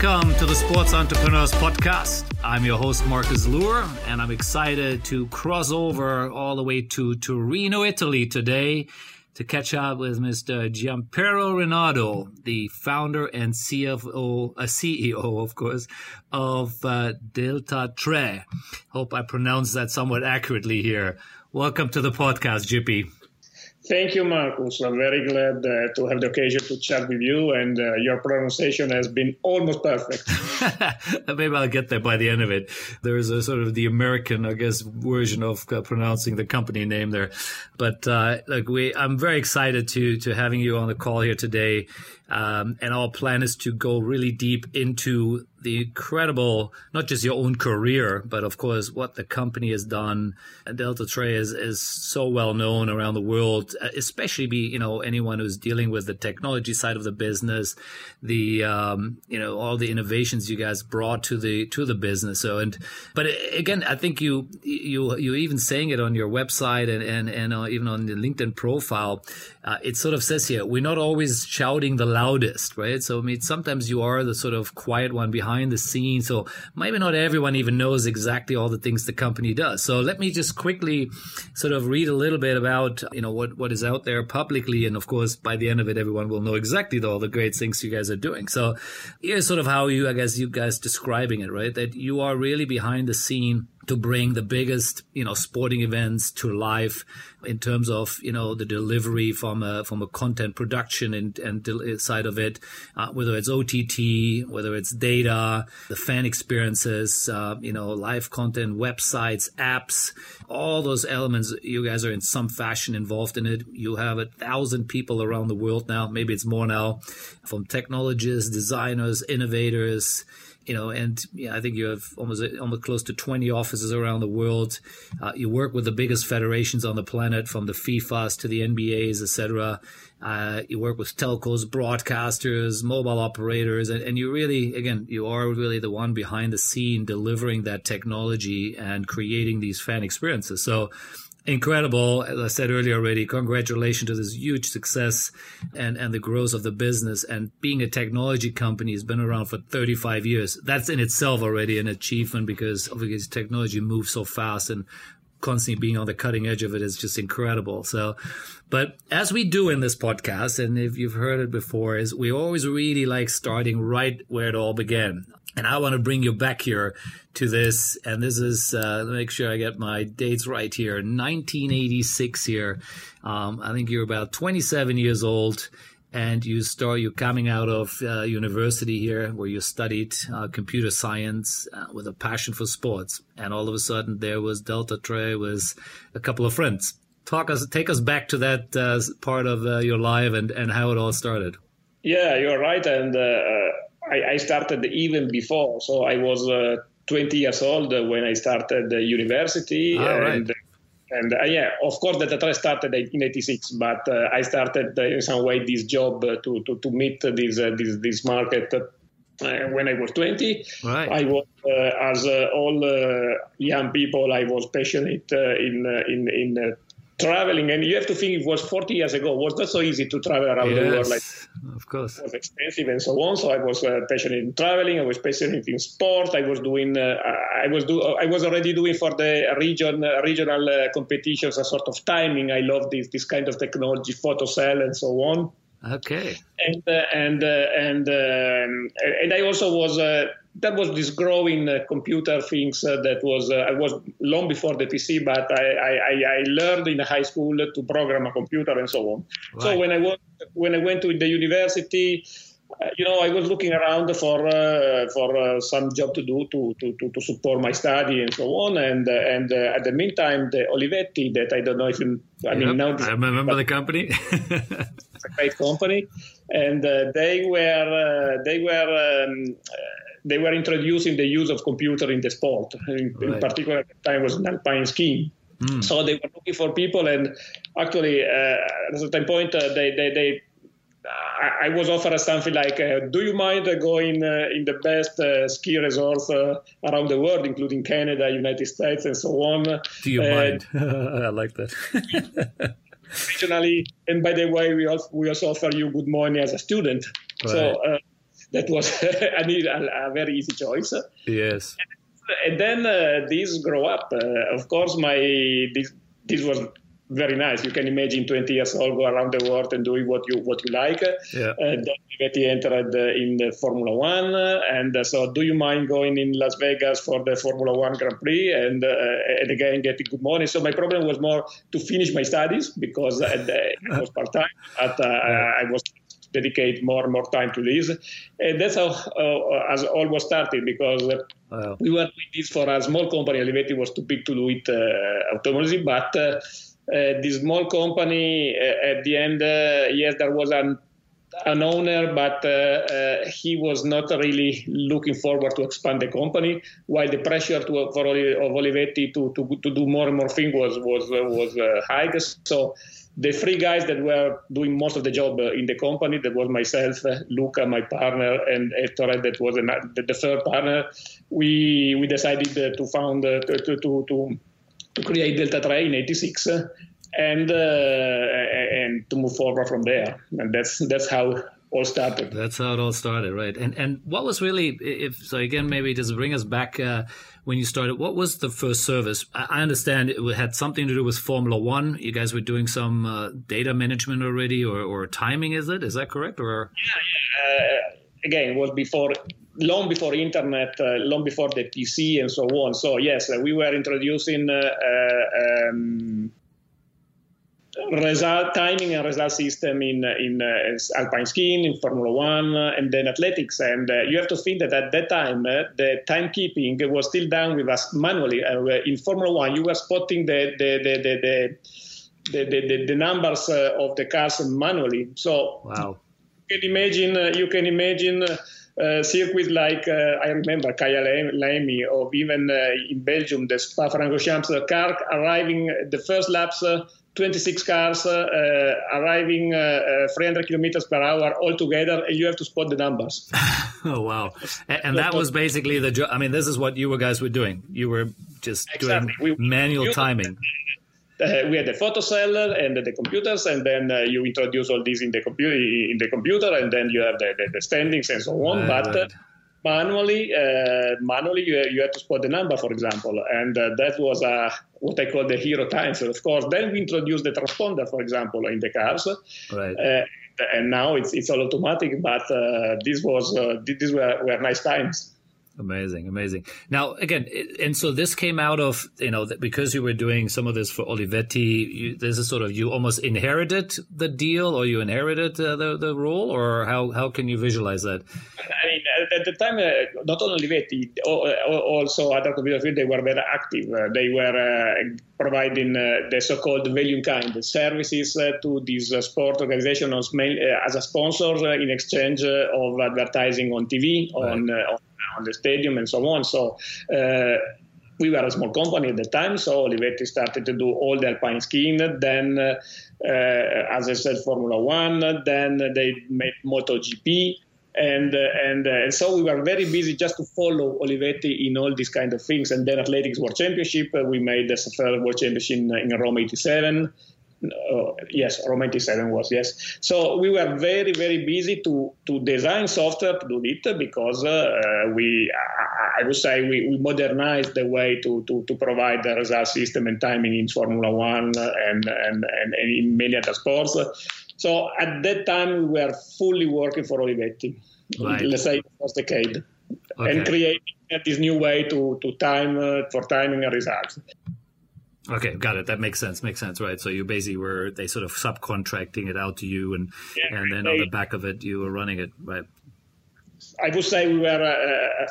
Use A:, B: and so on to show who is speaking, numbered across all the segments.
A: Welcome to the Sports Entrepreneurs Podcast. I'm your host, Marcus Luer, and I'm excited to cross over all the way to Torino, Italy today to catch up with Mr. Giampiero Rinaudo, the founder and CFO, a uh, CEO, of course, of uh, Deltatre. Hope I pronounced that somewhat accurately here. Welcome to the podcast, Jippy.
B: Thank you, Marcus. I'm very glad uh, to have the occasion to chat with you, and uh, your pronunciation has been almost perfect.
A: Maybe I'll get there by the end of it. There is a sort of the American, I guess, version of uh, pronouncing the company name there. But uh, look, we, I'm very excited to to having you on the call here today. Um, and our plan is to go really deep into the incredible, not just your own career, but of course what the company has done. And Deltatre is, is so well known around the world, uh, especially be, you know, anyone who's dealing with the technology side of the business, the, um, you know, all the innovations you guys brought to the, to the business. So, and, but again, I think you, you, you even saying it on your website and, and, and uh, even on the LinkedIn profile, uh, it sort of says here, we're not always shouting the loudest, right? So, I mean, sometimes you are the sort of quiet one behind behind the scenes. So maybe not everyone even knows exactly all the things the company does. So let me just quickly sort of read a little bit about, you know, what, what is out there publicly. And of course, by the end of it, everyone will know exactly all the great things you guys are doing. So here's sort of how you, I guess, you guys describing it, right? That you are really behind the scene to bring the biggest, you know, sporting events to life in terms of, you know, the delivery from a, from a content production and, and side of it, uh, whether it's OTT, whether it's data, the fan experiences, uh, you know, live content, websites, apps, all those elements. You guys are in some fashion involved in it. You have a thousand people around the world now. Maybe it's more now from technologists, designers, innovators, you know, and yeah, I think you have almost almost close to 20 offices around the world. Uh, you work with the biggest federations on the planet, from the FIFAs to the NBAs, etc. Uh, you work with telcos, broadcasters, mobile operators, and, and you really, again, you are really the one behind the scene delivering that technology and creating these fan experiences. So incredible. As I said earlier already, congratulations to this huge success and, and the growth of the business. And being a technology company has been around for 35 years. That's in itself already an achievement because obviously technology moves so fast and constantly being on the cutting edge of it is just incredible. So, but as we do in this podcast, and if you've heard it before, is we always really like starting right where it all began. And I want to bring you back here to this. And this is, uh, make sure I get my dates right here. 1986 here. Um, I think you're about 27 years old and you start you're coming out of uh, university here where you studied uh, computer science uh, with a passion for sports. And all of a sudden there was Deltatre with a couple of friends. Talk us take us back to that uh, part of uh, your life and, and how it all started.
B: Yeah you're right. And uh, I, I, started even before. So i was 20 years old when i started university.
A: Ah,
B: and
A: right
B: and uh, yeah, of course, the I started in '86, but uh, I started uh, in some way this job uh, to, to to meet this uh, this this market. Uh, when I was 20,
A: right.
B: I was, as all young people, I was passionate in in in traveling, and you have to think it was 40 years ago. It was not so easy to travel around
A: yes,
B: the world.
A: Like, of course,
B: it was expensive and so on. So I was uh, passionate in traveling. I was passionate in sport. I was doing. Uh, I was do. I was already doing for the region uh, regional uh, competitions a sort of timing. I love this this kind of technology, photocell and so on.
A: Okay.
B: And uh, and uh, and um, and I also was that was this growing uh, computer things uh, that was uh, I was long before the PC, but I, I, I, learned in high school to program a computer and so on. Right. So when I was when I went to the university, uh, you know, I was looking around for uh, for uh, some job to do to, to, to, to, support my study and so on. And and at the meantime, the Olivetti that I don't know if you, I
A: yep,
B: mean now
A: I remember the company.
B: it's a great company, and they were they were. Um, they were introducing the use of computer in the sport. In, right. in particular, at the time was an alpine skiing. Mm. So they were looking for people, and actually, uh, at a certain point, uh, they, they, they I, I, was offered something like, uh, "Do you mind going uh, in the best uh, ski resorts uh, around the world, including Canada, United States, and so on?"
A: Do you mind? I like that.
B: Originally, and by the way, we also we also offer you good money as a student. Right. So that was a, a, very easy choice.
A: Yes.
B: And then uh, these grow up. Uh, of course, my this, this was very nice. You can imagine 20 years old go around the world and doing what you what you like.
A: Yeah.
B: Uh, then Olivetti entered uh, in the Formula One, uh, and uh, so do you mind going in Las Vegas for the Formula One Grand Prix and uh, and again getting good money? So my problem was more to finish my studies because it was part time, but yeah. I was dedicate more and more time to this. And that's how uh, as all was started because wow. we were doing this for a small company. Olivetti was too big to do it uh, autonomously, but uh, uh, this small company uh, at the end, uh, yes, there was an an owner, but uh, uh, he was not really looking forward to expand the company. While the pressure to, for of Olivetti to, to, to do more and more things was was was uh, high. So the three guys that were doing most of the job uh, in the company, that was myself, uh, Luca, my partner, and Ettore, that was uh, the, the, third partner. We we decided to found to, to, to to create Deltatre in '86 and uh, and to move forward from there. And that's that's how all started.
A: That's how it all started, right? And and what was really, if so, again, maybe just bring us back uh, when you started. What was the first service? I understand it had something to do with Formula One. You guys were doing some uh, data management already, or, or timing. Is it? Is that correct? Or
B: yeah, yeah. Uh, again, it was before long before internet, uh, long before the PC and so on. So yes, uh, we were introducing uh, uh um, result timing and result system in in uh, alpine skiing, in Formula One, uh, and then athletics. And you have to think that at that time the timekeeping was still done with us manually. in Formula One, you were spotting the the the, the, the the, the, the, numbers of the cars manually. So
A: wow.
B: you can imagine you can imagine uh, circuits like uh, I remember Kaya Kyalami or even uh, in Belgium the Spa-Francorchamps car arriving the first laps. 26 cars uh, arriving uh, 300 kilometers per hour all together, and you have to spot the numbers.
A: oh wow! And, and, that was basically the. I mean, this is what you guys were doing. You were just exactly. doing we, manual timing
B: uh, we had the photo cell and the computers, and then uh, you introduce all these in the computer, in the computer, and then you have the, the, the standings and so on. Right, but uh, right. Manually, uh, manually, you, you had to spot the number, for example, and uh, that was what I call the hero time. So of course, then we introduced the transponder, for example, in the cars.
A: Right
B: and now it's it's all automatic. But uh, this was uh, these were, were nice times.
A: Amazing, amazing. Now, again, and so this came out of you know because you were doing some of this for Olivetti. You, this is sort of you almost inherited the deal, or you inherited uh, the the role, or how how can you visualize that?
B: I mean, at the time, uh, not only Olivetti, also other computer field, they were very active. Uh, they were uh, providing uh, the so-called value in kind services uh, to these sport organizations as a sponsor in exchange of advertising on TV, right. on, on on the stadium and so on. So uh, we were a small company at the time, so Olivetti started to do all the alpine skiing. Then, uh, uh, as I said, Formula One. Then they made MotoGP. And, uh, and uh, and so we were very busy just to follow Olivetti in all these kind of things. And then Athletics World Championship, uh, we made the third World Championship in, in Rome '87 uh, yes, Romantic 7 was, yes. So we were very, very busy to, to design software to do it because uh, we, I, would say, we, we modernized the way to, to, to provide the result system and timing in Formula One and, and, and, and in many other sports. So at that time, we were fully working for Olivetti, right. let's say the first decade, okay. and creating this new way to, to time uh, for timing and results.
A: Okay, got it. That makes sense. Makes sense, right? So you basically were they sort of subcontracting it out to you, and yeah, and then they, on the back of it, you were running it, right?
B: I would say we were a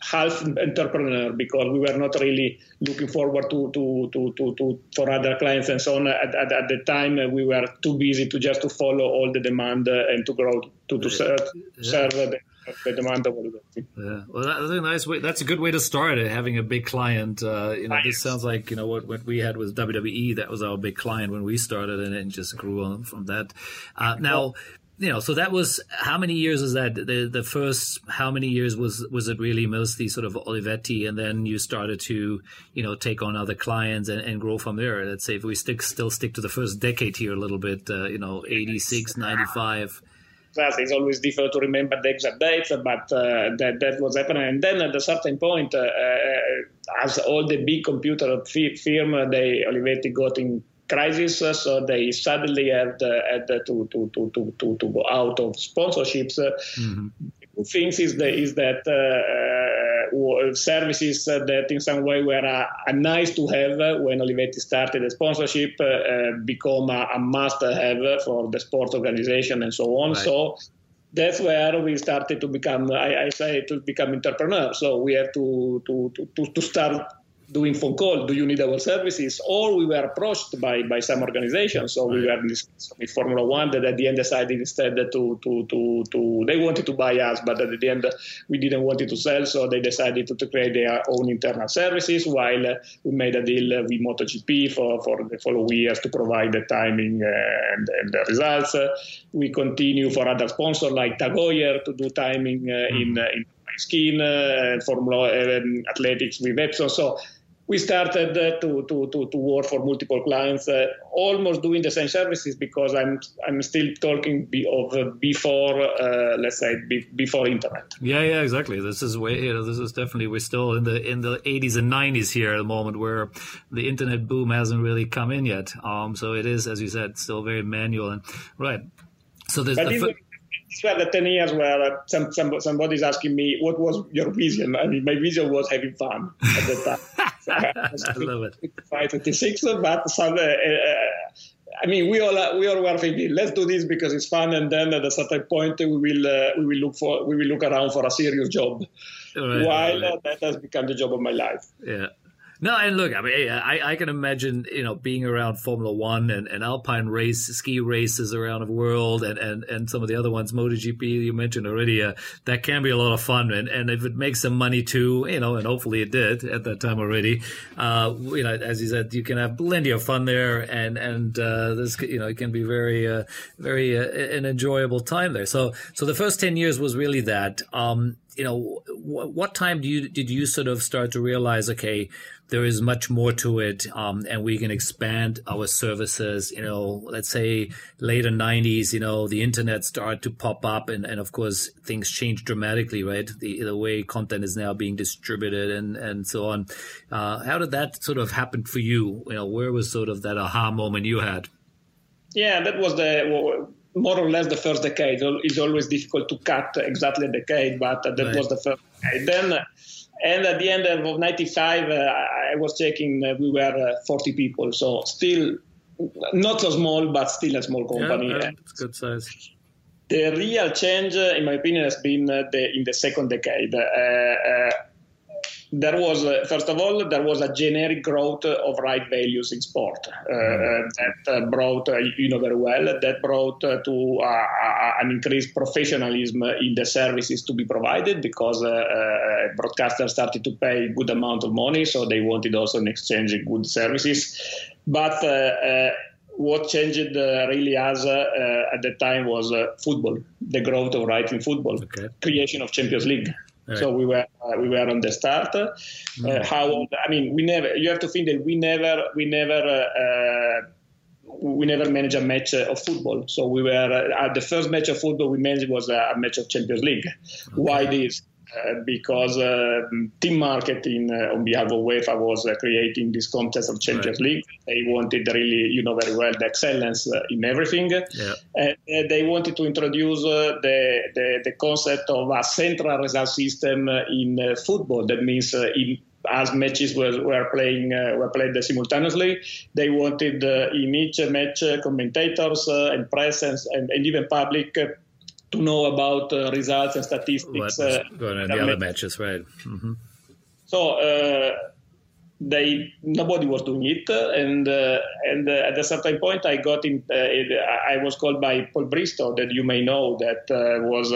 B: half entrepreneur because we were not really looking forward to to to to, to for other clients and so on. At, at, at the time, uh, we were too busy to just to follow all the demand uh, and to grow to to serve, yeah. serve the the demand of
A: Yeah, well, that's a nice way. That's a good way to start it. Having a big client. Uh, you know, this sounds like you know what what we had was WWE. That was our big client when we started, and it just grew on from that. Uh, now. You know, so that was how many years is that? The the first how many years was was it really mostly sort of Olivetti, and then you started to you know take on other clients and, and grow from there. Let's say if we stick still stick to the first decade here a little bit, uh, you know, 86, 95
B: results. It's always difficult to remember the exact dates, but uh, that that was happening. And then at a certain point, uh, uh as all the big computer firm, they Olivetti got in crisis, so they suddenly had, had to, to, to, to, to go out of sponsorships. Mm-hmm. Things is, the, is that services that in some way were a, a nice to have uh, when Olivetti started the sponsorship uh, uh become a, a, must have for the sport organization and so on. Right. So that's where we started to become, I, I, say, to become entrepreneurs. So we have to, to, to, to start doing phone call, do you need our services? Or we were approached by, by some organizations. So we were in this with Formula One that at the end decided instead to, to, to, to, they wanted to buy us, but at the end we didn't want it to sell. So they decided to, to create their own internal services while we made a deal with MotoGP for, for the following years to provide the timing and, and the results. We continue for other sponsors like TAG Heuer to do timing mm-hmm. in, in skiing uh, Formula um, athletics with Epson. So we started uh, to, to, to, to, work for multiple clients, uh, almost doing the same services because I'm I'm still talking of uh, before, uh, let's say, be, before internet.
A: Yeah, yeah, exactly. This is way, you know, this is definitely we're still in the in the 80s and 90s here at the moment where the internet boom hasn't really come in yet. Um, so it is, as you said, still very manual and right. So there's.
B: The, were the 10 years where uh, some, some, somebody's asking me, what was your vision? I mean, my vision was having fun at the time.
A: I love it.
B: 26, but some, uh, uh, I mean, we all uh, we all were thinking, let's do this because it's fun, and then at a certain point we will uh, we will look for we will look around for a serious job. Right, While right. that has become the job of my life.
A: Yeah. No, and look, I mean, I, I can imagine, you know, being around Formula One and, and Alpine race, ski races around the world and, and, and some of the other ones, MotoGP, you mentioned already, uh, that can be a lot of fun. And, and if it makes some money too, you know, and hopefully it did at that time already, uh, you know, as you said, you can have plenty of fun there and, and, uh, this, you know, it can be very, uh, very, uh, an enjoyable time there. So, so the first 10 years was really that. Um, you know, what time do you, did you sort of start to realize, okay, there is much more to it, um, and we can expand our services. You know, let's say later '90s, you know, the internet started to pop up, and, and of course things changed dramatically, right? The the way content is now being distributed and and so on. Uh, how did that sort of happen for you? You know, where was sort of that aha moment you had?
B: Yeah, that was the more or less the first decade. It's always difficult to cut exactly a decade, but that right. was the first decade. Then and at the end of 95, uh, I was checking, uh, we were uh, 40 people. So still not so small, but still a small company.
A: Yeah, it's good size.
B: The real change, in my opinion, has been the, in the second decade there was, uh, first of all, there was a generic growth of right values in sport uh, that uh, brought, you know very well, that brought to an increased professionalism in the services to be provided because broadcasters started to pay a good amount of money, so they wanted also in exchange good services. But what changed uh, really as uh, at the time was uh, football, the growth of right in football, okay. creation of Champions League. Right. So we were uh, we were on the start. Uh, mm. how I mean, we never. You have to think that we never we never. Uh, we never managed a match of football. So we were at the first match of football we managed was a match of Champions League. Okay. Why this? Uh, because uh, team marketing uh, on behalf of UEFA was creating this contest of Champions right. League. They wanted really, you know very well, the excellence in everything. Yeah. And they wanted to introduce the, the, the concept of a central result system in football. That means in as matches were, were playing uh, were played simultaneously. They wanted uh, in each match uh, commentators and press and, and, and, even public to know about uh, results and statistics.
A: Uh, going in the other matches, right? Mm-hmm.
B: So uh, they nobody was doing it, and uh, and uh, at a certain point, I got in. Uh, I was called by Paul Bristow, that you may know, that was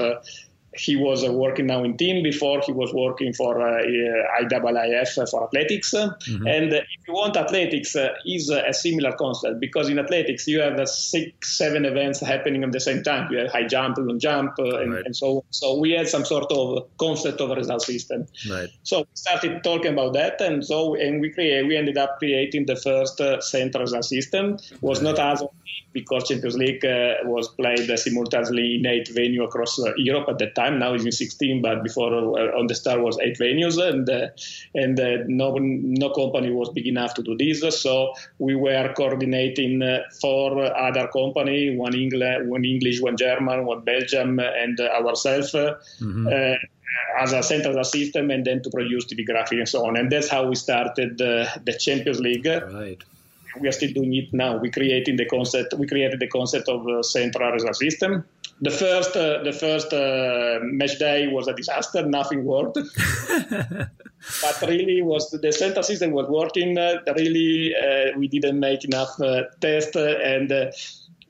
B: he was uh, working now in team. Before he was working for uh, IAAF for athletics. Mm-hmm. And if you want athletics, is a similar concept because in athletics you have six, seven events happening at the same time. You have high jump, long jump, and, right. and, so on. So we had some sort of concept of a result system.
A: Right.
B: So we started talking about that, and so and we create, we ended up creating the first uh, central result system. It was not as because Champions League uh, was played simultaneously in eight venues across uh, Europe at that time. Now it's in 16, but before uh, on the Star was eight venues, and uh, and uh, no no company was big enough to do this. So we were coordinating uh, four other company, one English, one English, one German, one Belgium, and ourselves. Mm-hmm as a central system and then to produce TV graphic and so on. And that's how we started uh, the Champions League.
A: Right
B: we are still doing it now. We created the concept. We created the concept of a central result system. The first, uh, the first uh, match day was a disaster. Nothing worked. but really, was the center system was working. Uh, really, uh, we didn't make enough uh, tests and uh,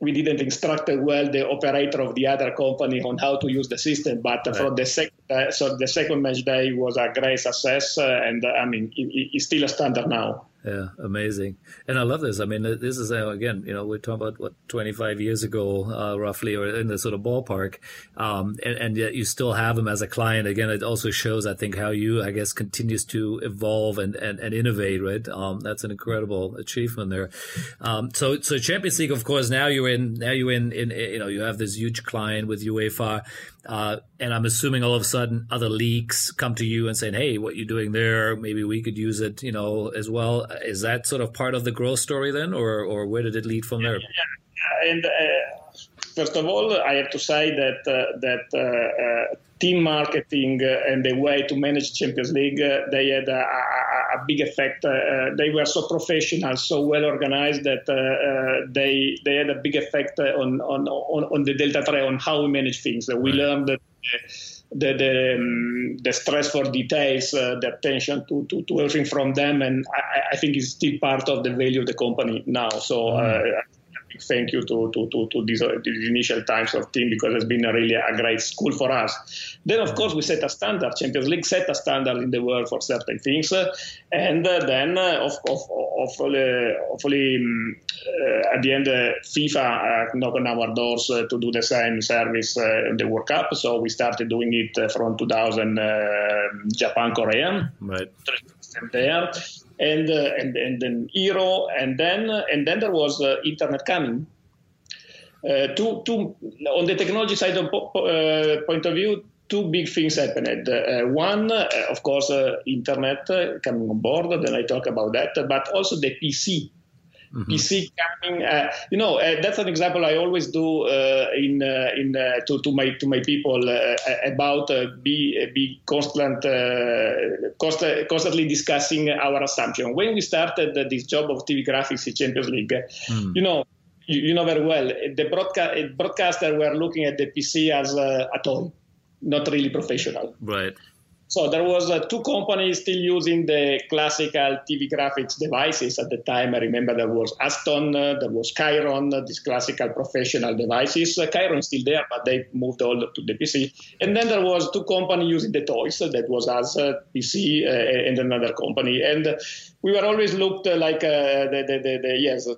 B: we didn't instruct well the operator of the other company on how to use the system. But right. for the second, uh, so the second match day was a great success, uh, and I mean, it, it's still a standard now.
A: Yeah, amazing. And I love this. I mean, this is uh, again, you know, we're talking about what 25 years ago, uh, roughly, or in the sort of ballpark, um, and, and, yet you still have them as a client. Again, it also shows, I think, how you, I guess, continues to evolve and and, and innovate. Right? Um, that's an incredible achievement there. Um, so, so Champions League, of course, now you're in, now you're in, in, you know, you have this huge client with UEFA. Uh, and I'm assuming all of a sudden other leaks come to you and saying, "Hey, what you doing there? Maybe we could use it, you know, as well." Is that sort of part of the growth story then, or or where did it lead from there?
B: Yeah, and uh, first of all, I have to say that uh, that uh, uh, team marketing and the way to manage Champions League, they had a, a, a big effect. they were so professional, so well organized that they they had a big effect on on on, on the Deltatre on how we manage things. We right. learned that the the, um, the stress for details, uh, the attention to, to, to everything from them, and I, I think it's still part of the value of the company now. So. Uh, thank you to, to, to, to these, these, initial times of team because it's been a really a great school for us. Then, of course, we set a standard. Champions League set a standard in the world for certain things. and uh, then, uh, of, of, hopefully, hopefully um, uh, at the end, uh, FIFA knocked on our doors to do the same service in the World Cup. So we started doing it from 2000 Japan, Korea.
A: Right.
B: There and uh, and and then Euro, and then and then there was uh, internet coming. Uh, two, two, on the technology side of uh, point of view, two big things happened. Uh, one, uh, of course, internet coming on board. Then I talk about that, but also the PC Mm-hmm. PC coming, uh, you know, uh, that's an example I always do uh, in uh, in uh, to, to my to my people uh, about be be constant const- constantly discussing our assumption. When we started this job of TV graphics in Champions League, mm. you know, you, you, know very well the broadca- broadcaster were looking at the PC as a, a toy, not really professional.
A: Right.
B: So there was uh, two companies still using the classical TV graphics devices at the time. I remember there was Aston, uh, there was Chyron, uh, these classical professional devices. Uh, Chyron is still there, but they moved all to the PC. And then there was two companies using the toys. Uh, that was us, uh, PC, uh, and another company. And we were always looked like the, the, the, the, yes,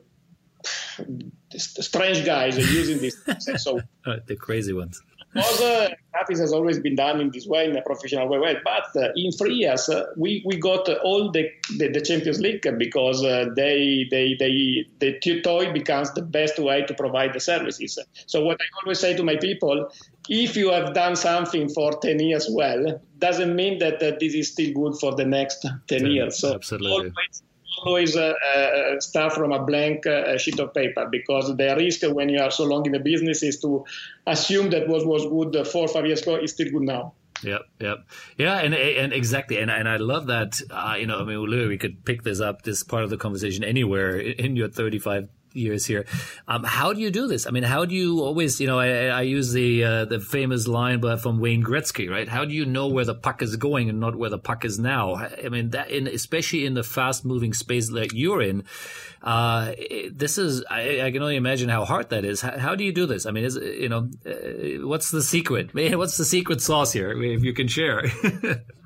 B: strange guys using this.
A: so the crazy ones
B: because uh, practice has always been done in this way, in a professional way. But uh, in three years, uh, we, we got all the, the, the, Champions League because uh, they, they, they, the toy becomes the best way to provide the services. So what I always say to my people, if you have done something for 10 years well, doesn't mean that this is still good for the next 10 years. So
A: absolutely.
B: always always uh, uh, start from a blank uh, sheet of paper because the risk when you are so long in the business is to assume that what was good four or five years ago is still good now.
A: Yep, yep, yeah, and and exactly, and and I love that. Uh, you know, I mean, we could pick this up, this part of the conversation, anywhere in your 35 years here. Um, how do you do this? I mean, how do you always, you know, I, I use the uh, the famous line from Wayne Gretzky, right? How do you know where the puck is going and not where the puck is now? I mean, that in, especially in the fast moving space that you're in, uh, this is I, I, can only imagine how hard that is. How, how, do you do this? I mean, is you know, uh, what's the secret? What's the secret sauce here? If you can share.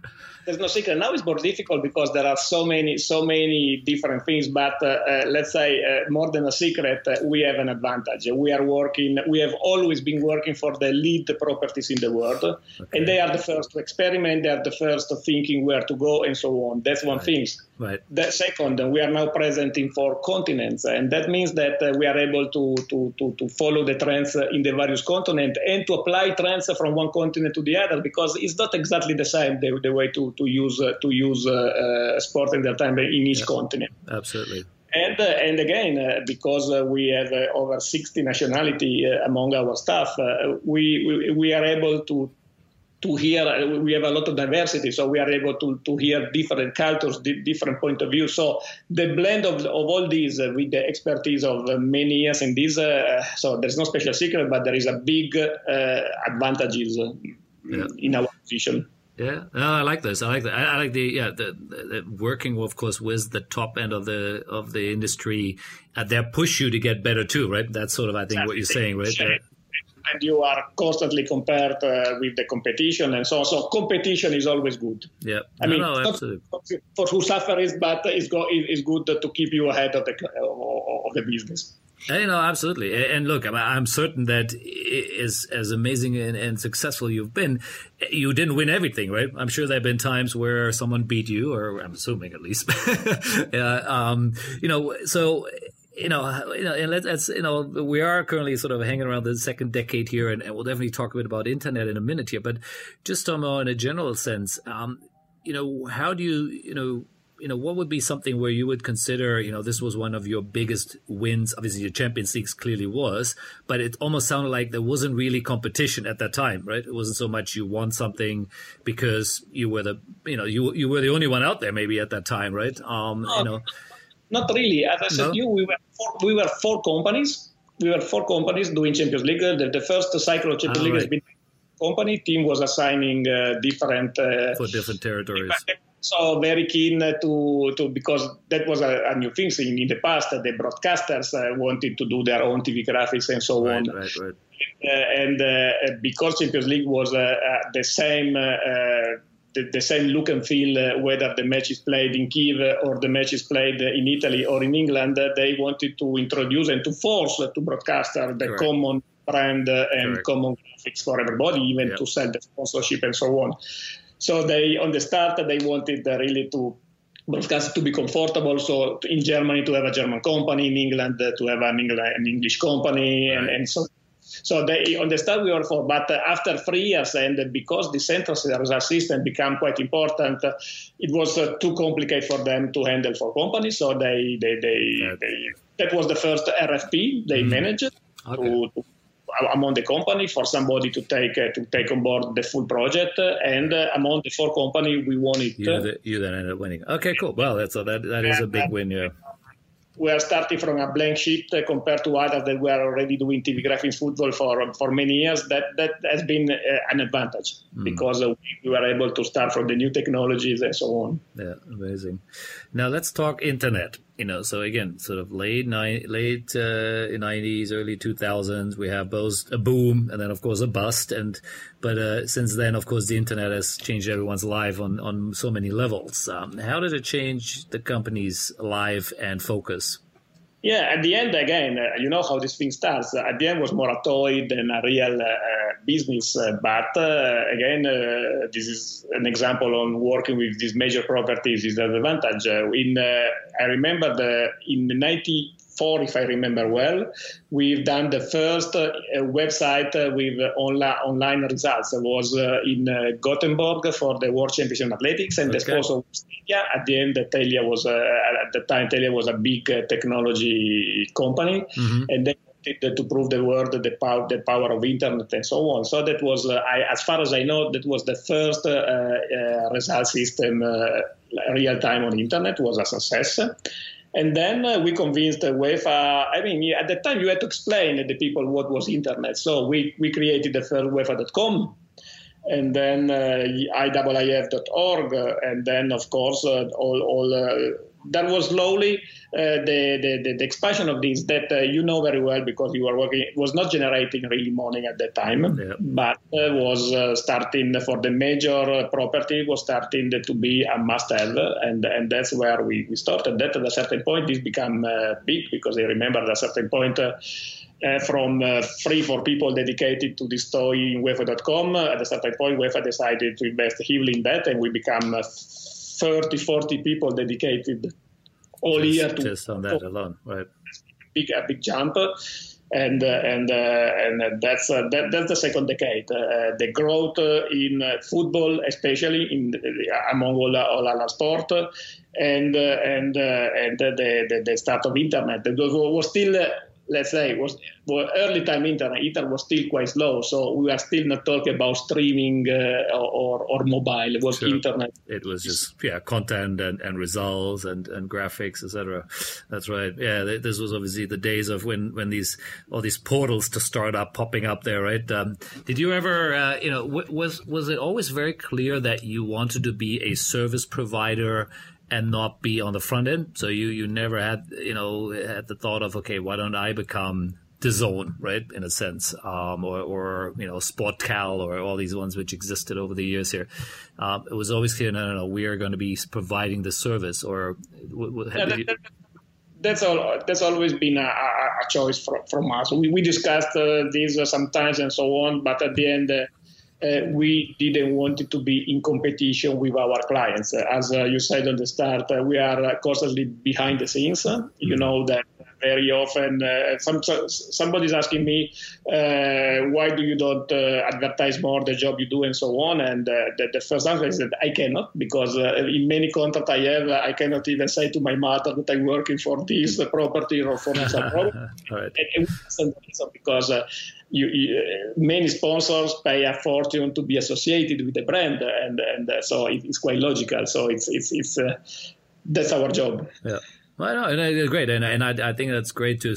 B: there's no secret. Now it's more difficult because there are so many, so many different things. But uh, uh, let's say uh, more than a secret, uh, we have an advantage. We are working. We have always been working for the lead properties in the world, okay. and they are the first to experiment. They are the first to thinking where to go and so on. That's one right. thing.
A: Right.
B: The second, we are now present in four continents, and that means that uh, we are able to, to, to, to follow the trends in the various continents and to apply trends from one continent to the other because it's not exactly the same the, the way to, to use uh, to use uh, uh, sport entertainment in each yeah, continent.
A: Absolutely.
B: And, uh, and again, uh, because uh, we have over 60 nationality among our staff, we, we, we are able to to hear we have a lot of diversity so we are able to, to hear different cultures different point of view so the blend of, of all these uh, with the expertise of uh, many years in this uh, so there's no special secret but there is a big advantages yeah. in our position
A: yeah, no, I like this. I like that. I, I like the yeah the, the, working of course with the top end of the of the industry. Uh, they push you to get better too, right? That's sort of I think what you're saying, right?
B: And you are constantly compared uh, with the competition and so on. So competition is always good.
A: Yeah,
B: I no, mean, no, for who suffers, but it's, go, it's good to keep you ahead of the of the business.
A: You know, absolutely. And look, I'm certain that as as amazing and, and, successful you've been, you didn't win everything, right? I'm sure there have been times where someone beat you, or I'm assuming at least. uh, um, you know, so you know, you know, and let's, you know, we are currently sort of hanging around the second decade here, and, and, we'll definitely talk a bit about internet in a minute here. But just um, in a general sense, um, you know, how do you, you know, you know, what would be something where you would consider, you know, this was one of your biggest wins? Obviously, your Champions League clearly was, but it almost sounded like there wasn't really competition at that time, right? It wasn't so much you won something because you were the, you know, you you were the only one out there maybe at that time, right? Um, no, you know,
B: not really. As I said, no? you we were four, we were four companies. We were four companies doing Champions League. The, the first cycle of Champions ah, League right. has been company team was assigning uh, different uh,
A: for different territories
B: so very keen to, to because that was a, a new thing in, in the past. The broadcasters uh, wanted to do their own TV graphics and so
A: right,
B: on.
A: Right, right.
B: Uh, and uh, because Champions League was uh, uh, the same. Uh, the, the, same look and feel, whether the match is played in Kiev or the match is played in Italy or in England, they wanted to introduce and to force to broadcaster the Correct. common brand and Correct. common graphics for everybody, even yep. to sell the sponsorship and so on. So they, on the start, they wanted uh, really to broadcast to be comfortable. So in Germany to have a German company, in England uh, to have an English company, right. and, and so so they, on the start we were for, but uh, after three years, and because the central result system became quite important, uh, it was uh, too complicated for them to handle for companies. So they, they, they, yeah. they that was the first RFP they mm. managed okay. to, to among the company for somebody to take uh, to take on board the full project, uh, and uh, among the four company we won it.
A: You, the, you then ended up winning. Okay, cool. Well, that's a, that that is a big win. Yeah
B: we are starting from a blank sheet uh, compared to others that were already doing TV graphics football for for many years. That that has been uh, an advantage mm. because uh, we were able to start from the new technologies and so on.
A: Yeah, amazing. Now let's talk internet. You know, so again, sort of late ni- late uh, nineties, early two thousands, we have both a boom and then of course a bust. And but uh, since then, of course, the internet has changed everyone's life on on so many levels. Um, how did it change the company's life and focus?
B: Yeah, at the end, again, uh, you know how this thing starts. Uh, at the end, was more a toy than a real uh, business. Uh, but uh, again, uh, this is an example on working with these major properties is an advantage. in I remember the in the 90 four, if I remember well. We've done the first uh, website uh, with onla- online results. It was uh, in uh, Gothenburg for the World Championship in Athletics, and okay. the sponsor was Telia. At the end, Telia was uh, at the time Telia was a big uh, technology company, mm-hmm. and they wanted to prove the world the power the power of internet and so on. So that was, I, as far as I know, that was the first result system real time on internet was a success. And then uh, we convinced UEFA. I mean, at the time, you had to explain to the people what was internet. So we, we created the first UEFA.com and then uh, IAAF.org, uh, and then, of course, uh, all, all uh, that was slowly uh, the, the, the, expansion of this that uh, you know very well because you were working was not generating really money at that time yeah. but uh, was uh, starting for the major property was starting to be a must have and and that's where we, we started that at a certain point this became uh, big because I remember at a certain point uh, from uh, free for people dedicated to this toy in UEFA.com. At a certain point, UEFA decided to invest heavily in that, and we become 30, 40 people dedicated all
A: just,
B: year
A: to just on that alone, right?
B: Big a big jump. And uh, and uh, and that's uh, that, that's the second decade. Uh, the growth uh, in uh, football, especially in among all all other sport, and and and the, the, the start of internet. It was still let's say was well, early time internet internet was still quite slow so we are still not talking about streaming uh, or, or mobile it was internet.
A: it was just yeah content and, and results and, and graphics etc that's right. Yeah this was obviously the days of when when these all these portals to start up popping up there right? Um, did you ever uh, you know was was it always very clear that you wanted to be a service provider and not be on the front end. So you you never had you know had the thought of okay, why don't I become the zone, right? In a sense, um, or or you know Sportcal or all these ones which existed over the years here. Um, it was always clear, no, no, no, we are going to be providing the service. Or
B: yeah, that, that, that's all. That's always been a, a choice from, from us. We, we discussed uh, this uh, sometimes and so on, but at the end. Uh, uh, we didn't want it to be in competition with our clients. Uh, as uh, you said on the start, uh, we are uh, constantly behind the scenes. You mm-hmm. know that very often uh, some, somebody's asking me why do you don't advertise more the job you do and so on. And the, the, first answer is that I cannot because in many contracts I have, I cannot even say to my mother that I'm working for this property or for this property. right. and, and because you, you, many sponsors pay a fortune to be associated with the brand, and and uh, so it's quite logical. So it's it's it's uh, that's our job.
A: Yeah, well, no, and great, and and I, I think that's great to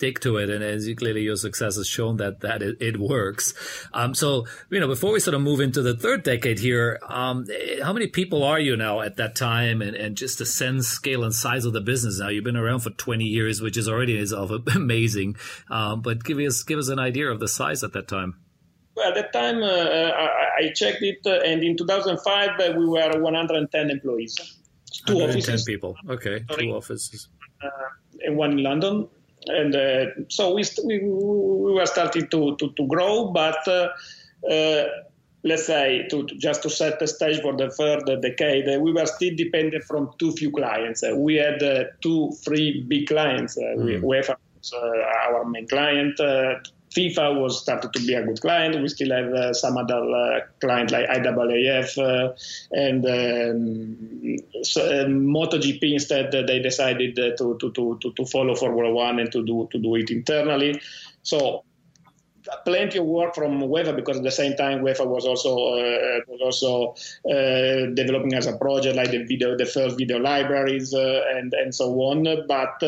A: stick to it. And as you clearly your success has shown that that it, it works. Um, so you know, before we sort of move into the third decade here, um, how many people are you now at that time, and, and just the sense, scale, and size of the business now? You've been around for twenty years, which is already is amazing. Um, but give us give us an idea of the size at that time.
B: Well, at that time, uh, I, I, checked it, uh, and in 2005 uh, we were 110 employees.
A: Two 110 offices. people. Okay, Sorry. two offices.
B: Uh, and one in London and uh, so we, we, we were starting to, to, to grow, but uh, uh, let's say to, to, just to set the stage for the third decade, uh, we were still dependent from too few clients. Uh, we had uh, two, three big clients. Mm. UEFA was our main client. FIFA was started to be a good client. We still have uh, some other uh, clients like IAAF uh, and um, so, uh, MotoGP. Instead, uh, they decided uh, to, to, to, to follow Formula One and to do to do it internally. So plenty of work from UEFA because at the same time UEFA was also uh, was also uh, developing as a project like the video the first video libraries uh, and and so on but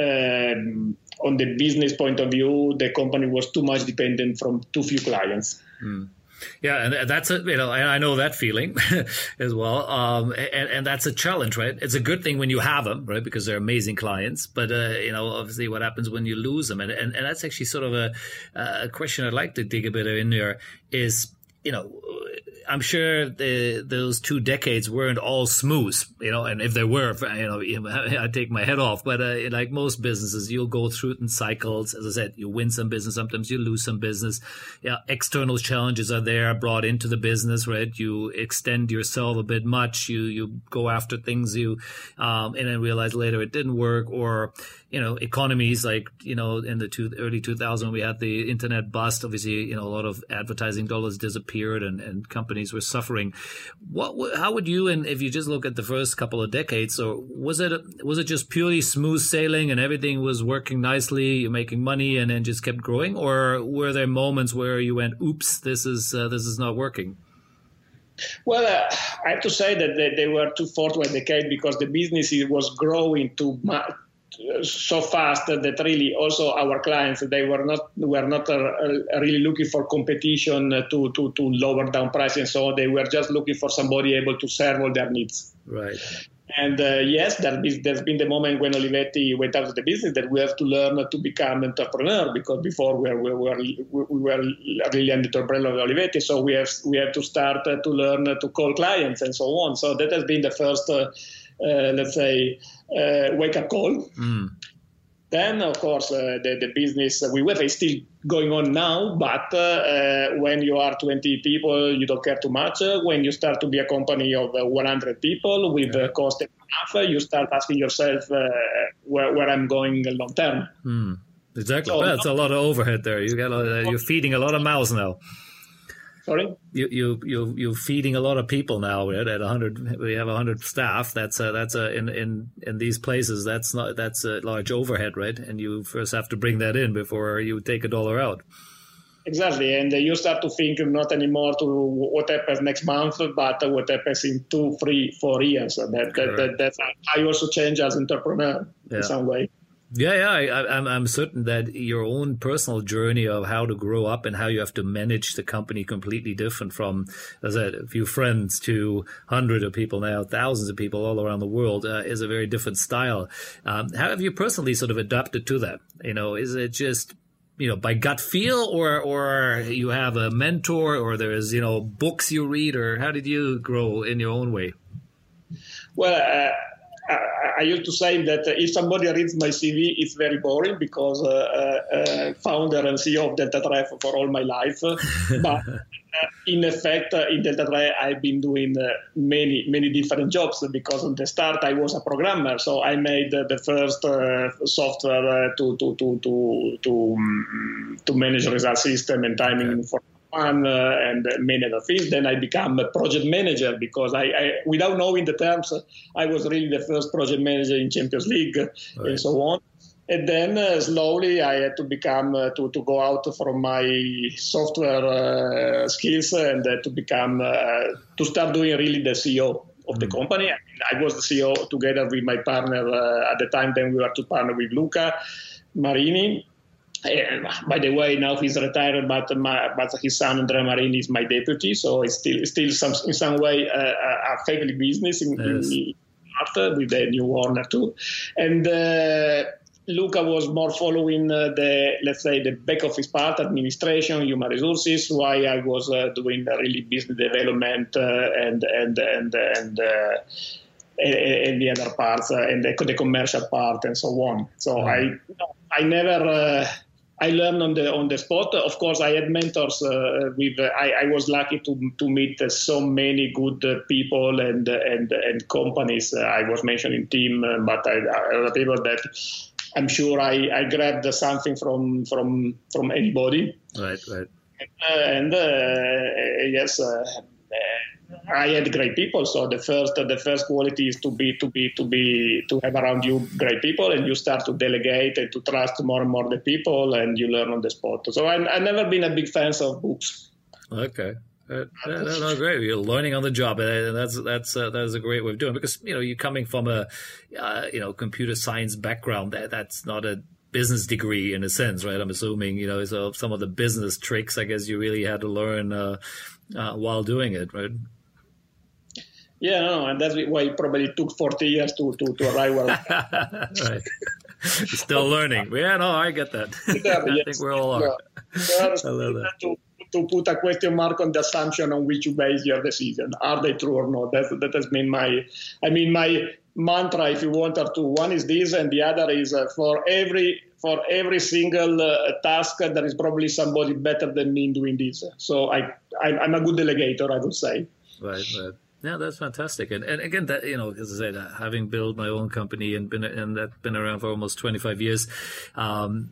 B: um, on the business point of view, the company was too much dependent from too few clients.
A: Mm. Yeah, and that's a you know I know that feeling as well, um, and and that's a challenge, right? It's a good thing when you have them, right, because they're amazing clients. But uh, you know, obviously, what happens when you lose them, and and, and that's actually sort of a a question I'd like to dig a bit in there is you know I'm sure the, those two decades weren't all smooth, you know, and if they were, you know, I take my head off. But uh, like most businesses, you'll go through it in cycles. As I said, you win some business, sometimes you lose some business. Yeah, external challenges are there brought into the business, right? You extend yourself a bit much. You you go after things you, um, and then realize later it didn't work, or you know, economies like you know in the two, early 2000 we had the internet bust. Obviously, you know, a lot of advertising dollars disappeared, and and companies companies were suffering. What, how would you, and if you just look at the first couple of decades, or was it was it just purely smooth sailing and everything was working nicely, you're making money, and then just kept growing, or were there moments where you went, "Oops, this is uh, this is not working"?
B: Well, uh, I have to say that they, they were too fortunate when they came because the business was growing too much so fast that really also our clients they were not were not uh, really looking for competition to, to to lower down price and so on. They were just looking for somebody able to serve all their needs.
A: Right.
B: And uh, yes, there's been the moment when Olivetti went out of the business that we have to learn to become entrepreneur because before we were, we were, we were really under the umbrella of Olivetti. So we have we have to start to learn to call clients and so on. So that has been the first, uh, let's say, uh, wake up call. Mm. Then, of course, uh, the, the business we have is still going on now, but uh, when you are 20 people, you don't care too much. when you start to be a company of 100 people with yeah. cost enough, you start asking yourself where, where I'm going long term.
A: Mm. Exactly. So, That's a lot of overhead there. You got a, you're feeding a lot of mouths now.
B: Sorry.
A: You you you you're feeding a lot of people now. Right? At hundred, we have hundred staff. That's a, that's a, in in in these places. That's not that's a large overhead, right? And you first have to bring that in before you take a dollar out.
B: Exactly, and you start to think not anymore to what happens next month, but what happens in two, three, four years. That, that, that that's I also change as entrepreneur yeah. in some way.
A: Yeah, yeah, I, I'm I'm certain that your own personal journey of how to grow up and how you have to manage the company completely different from, as I said, a few friends to hundreds of people now, thousands of people all around the world uh, is a very different style. Um, how have you personally sort of adapted to that? You know, is it just you know by gut feel or or you have a mentor or there is you know books you read or how did you grow in your own way
B: well uh, I used to say that if somebody reads my CV, it's very boring because uh, uh, uh founder and CEO of Deltatre for all my life. but uh, in effect, uh, in Deltatre, I've been doing many, many different jobs because at the start I was a programmer. So I made the first software to, to, to, to, to, um, to manage result system and timing for fun uh, and many other things. Then I became a project manager because I, I, without knowing the terms, I was really the first project manager in Champions League right. and so on. And then uh, slowly I had to become uh, to, to go out from my software uh, skills and uh, to become uh, to start doing really the CEO of the mm. company. I, mean, I, was the CEO together with my partner at the time. Then we were to partner with Luca Marini, by the way, now he's retired, but my, but his son Andrea Marini is my deputy, so it's still still some in some way uh, a family business in, yes. in after with the new owner too, and. Uh, Luca was more following uh, the, let's say, the back office part, administration, human resources, while I was uh, doing really business development uh, and and and and, uh, and the other parts and the, the, commercial part and so on. So mm. I I never I learned on the on the spot. Of course, I had mentors. Uh, with uh, I, I, was lucky to to meet uh, so many good uh, people and and and companies. Uh, I was mentioning team, uh, but I, other people that I'm sure I, I grabbed something from from from anybody.
A: Right, right.
B: And, yes I had great people. So the first the first quality is to be to be to be to have around you great people, and you start to delegate and to trust more and more the people, and you learn on the spot. So I, I've never been a big fan of books.
A: Okay. Uh, no, no, great. You're learning on the job, and that's that's uh, that is a great way of doing. It because you know you're coming from a uh, you know computer science background. That that's not a business degree in a sense, right? I'm assuming you know so some of the business tricks. I guess you really had to learn uh, uh, while doing it, right?
B: Yeah, no, and that's why it probably took 40 years to, to, to arrive where
A: right. Still learning. Yeah, no, I get that. Yeah, I yes. think we're all are.
B: Yeah. I love that. To, to put a question mark on the assumption on which you base your decision. Are they true or not? That, that has been my, I mean, my mantra, if you want, are two. One is this, and the other is uh, for every for every single uh, task, uh, there is probably somebody better than me in doing this. So I, I, am a good delegator, I would say.
A: Right, right. Yeah, that's fantastic. And, and again, that you know, as I said, having built my own company and been and that been around for almost 25 years, um,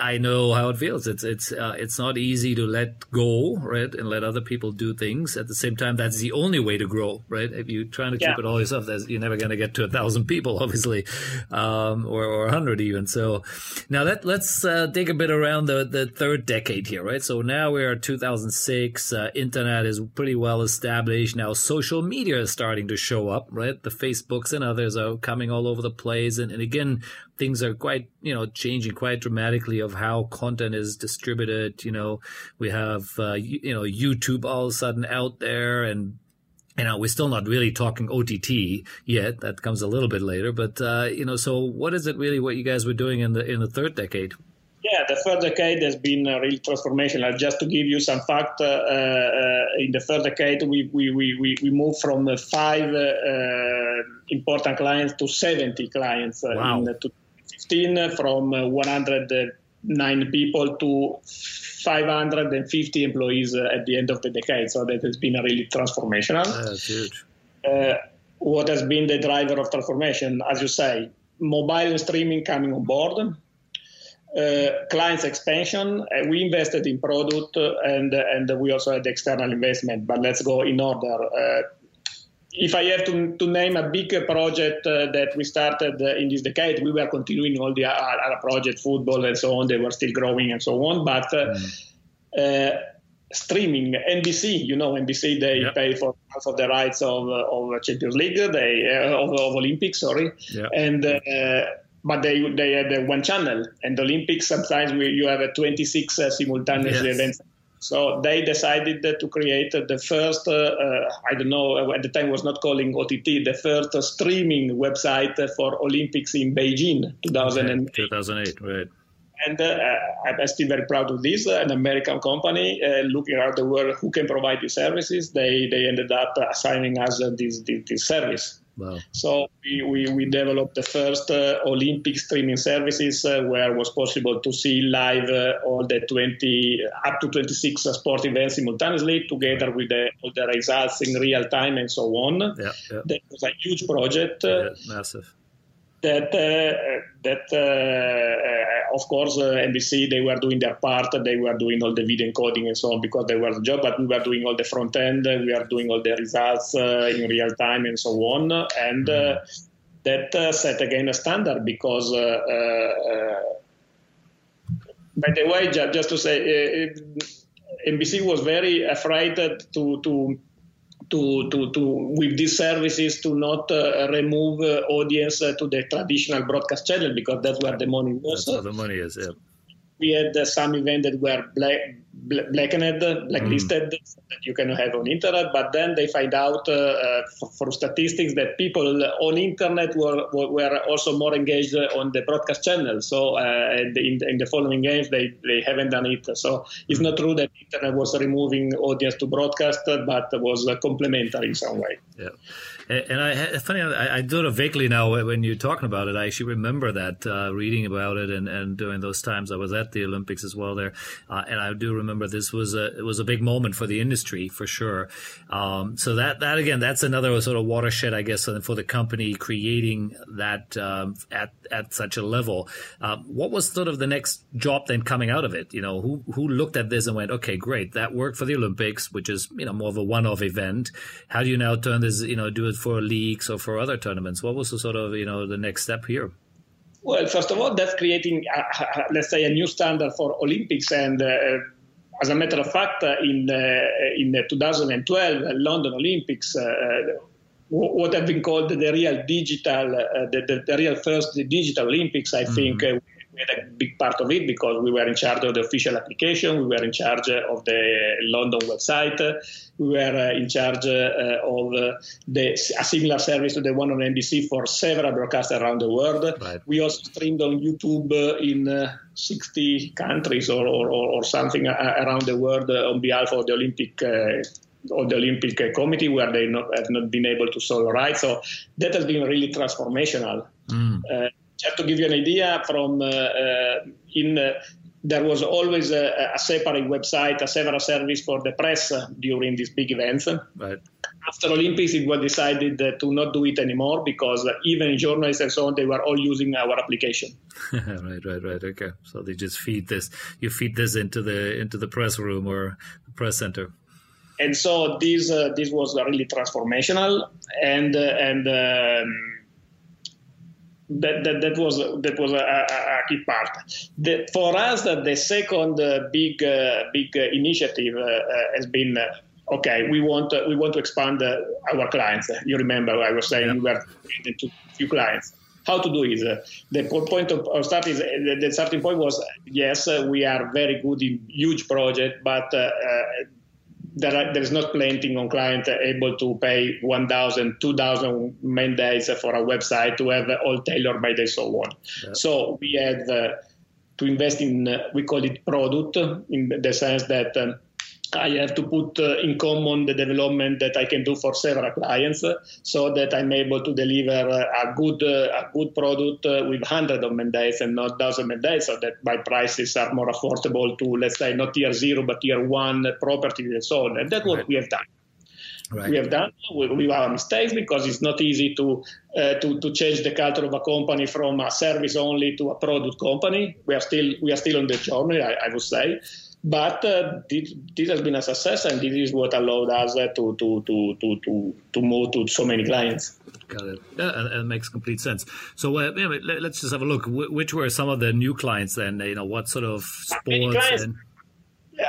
A: I know how it feels. It's it's uh, it's not easy to let go, right, and let other people do things. At the same time, that's the only way to grow, right? If you're trying to keep it all yourself, you're never going to get to a thousand people, obviously, um, or or a hundred even. So now let let's uh, dig a bit around the the third decade here, right? So now we're 2006. Uh, internet is pretty well established now. Social social media is starting to show up, right? The Facebooks and others are coming all over the place. And, and again, things are quite, you know, changing quite dramatically of how content is distributed. You know, we have, uh, you, you know, YouTube all of a sudden out there and you know, we're still not really talking OTT yet. That comes a little bit later, but uh, you know, so what is it really? What you guys were doing in the in the third decade?
B: Yeah, the third decade has been a real transformational. Just to give you some fact, uh, uh, in the third decade, we, we, we, we moved from uh, five uh, important clients to 70 clients uh, wow. in 2015, uh, from uh, 109 uh, people to 550 employees at the end of the decade. So that has been a really transformational.
A: Ah, that's huge.
B: what has been the driver of transformation? As you say, mobile and streaming coming on board uh, clients expansion. Uh, we invested in product uh, and and we also had external investment. But let's go in order. Uh, if I have to, to name a big project uh, that we started in this decade, we were continuing all the other projects, football and so on. They were still growing and so on. But mm. streaming, NBC, you know, NBC they yep. pay for half of the rights of of Champions League, they of, of Olympics, sorry, yep. and but they they had one channel. And the Olympics sometimes we, you have a 26 uh, simultaneous yes. events. So they decided to create the first, uh, uh, I don't know, at the time was not calling OTT, the first streaming website for Olympics in Beijing, 2008.
A: 2008, right.
B: And uh, I'm still very proud of this. An American company uh, looking around the world who can provide these services. They they ended up assigning us uh, this, this, this service. Wow. So we, we, we, developed the first uh, Olympic streaming services uh, where it was possible to see live uh, all the 20 up to 26 sport events simultaneously together with the, all the results in real time and so on. Yeah, yeah. That was a huge project.
A: Yeah, massive
B: that uh, that uh, uh of course uh, NBC they were doing their part they were doing all the video encoding and so on because they were the job but we were doing all the front end uh, we are doing all the results uh, in real time and so on. And that set again a standard because by the way just to say NBC was very afraid to to to, to, to with these services to not uh, remove uh, audience uh, to the traditional broadcast channel because that's where the money was.
A: That's where the money is. Yeah
B: we had uh, some event that were black, blackened, blacklisted mm. so that you can have on internet. But then they find out uh, uh for, statistics that people on internet were, were also more engaged on the broadcast channel. So uh, in, in, the following games, they, they haven't done it. So it's not true that internet was removing audience to broadcast, but was complementary in some way.
A: Yeah. And I, funny, I, I sort of vaguely now when you're talking about it, I actually remember that uh, reading about it, and, and during those times I was at the Olympics as well there, uh, and I do remember this was a it was a big moment for the industry for sure. Um, so that that again, that's another sort of watershed, I guess, for the company creating that um, at at such a level. Um, what was sort of the next job then coming out of it? You know, who who looked at this and went, okay, great, that worked for the Olympics, which is you know more of a one-off event. How do you now turn this, you know, do it for leagues or for other tournaments? What was the sort of you know the next step here?
B: Well, first of all, that's creating, uh, let's say, a new standard for Olympics. And uh, as a matter of fact, uh, in uh, in 2012 London Olympics, uh, what have been called the real digital, the, the, the, real first digital Olympics, I mm-hmm. think we had a big part of it because we were in charge of the official application, we were in charge of the London website, we were uh, in charge uh, of uh, the, a similar service to the one on NBC for several broadcasts around the world. Right. We also streamed on YouTube in 60 countries or, or, or something around the world on behalf of the Olympic of the Olympic Committee, where they not, have not been able to solve right. So that has been really transformational. Mm. Uh, just to give you an idea, from uh, uh, in uh, there was always a, a, separate website, a separate service for the press during these big events. Right. after Olympics, it was decided to not do it anymore because even journalists and so on, they were all using our application.
A: right, right, right. Okay, so they just feed this. You feed this into the into the press room or the press center.
B: And so this uh, this was really transformational, and uh, and. Um, that, that, that was that was a, a key part. The, for us, the second uh, big uh, big initiative uh, has been okay, we want uh, we want to expand uh, our clients. You remember I was saying yeah. we were to few clients. How to do it? Uh, the point of, of start is the, starting point was yes, we are very good in huge project, but there, are, there is not plenty on client able to pay 1,000, 2,000 man days for a website to have all tailored by the so on. Yeah. So we had uh, to invest in, uh, we call it product, in the sense that um, I have to put uh, in common the development that I can do for several clients, uh, so that I'm able to deliver uh, a good uh, a good product uh, with hundreds of mandates and not thousand mandates, so that my prices are more affordable to let's say not tier zero but tier one properties and so on. And that's what right. we have done. Right. We have done with, with, our mistakes because it's not easy to, uh, to to change the culture of a company from a service only to a product company. We are still we are still on the journey, I, I would say. But uh, this, this, has been a success, and this is what allowed us uh, to, to, to, to, to, to move to so many clients.
A: Got it. Yeah, it makes complete sense. So uh, let's just have a look. Which were some of the new clients then? You know, what sort of sports? And...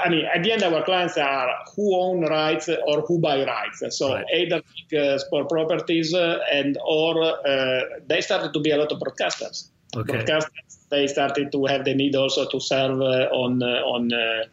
B: I mean, at the end, our clients are who own rights or who buy rights. So right. either uh, sport properties uh, and or uh, they started to be a lot of broadcasters. Okay. Broadcasters they started to have the need also to serve uh, on uh, on uh,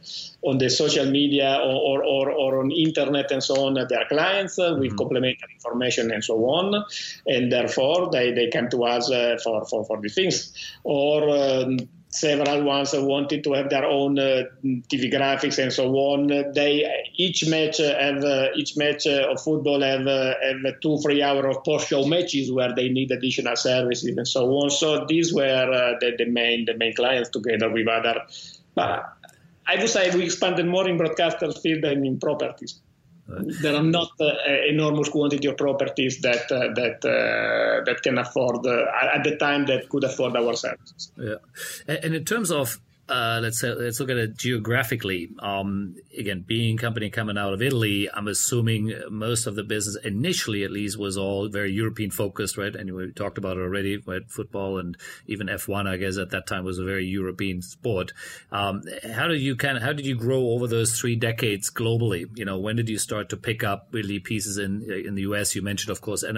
B: on the social media or, or, or, on internet and so on their clients with mm-hmm. complementary information and so on and therefore they, they came to us for, for, for these things or um, several ones wanted to have their own uh, TV graphics and so on. They each match have uh, each match uh, of football have uh, have two three hour of post show matches where they need additional services and so on. So these were uh, the, the main the main clients together with other. But I would say we expanded more in broadcasters field than in properties there are not uh, enormous quantity of properties that uh, that uh, that can afford uh, at the time that could afford our services.
A: Yeah, and in terms of uh, let's say let's look at it geographically. Um, again, being a company coming out of Italy, I'm assuming most of the business initially, at least, was all very European focused, right? And we talked about it already, right? Football and even F1, I guess, at that time was a very European sport. Um, how did you kind of how did you grow over those three decades globally? You know, when did you start to pick up really pieces in in the US? You mentioned, of course, uh,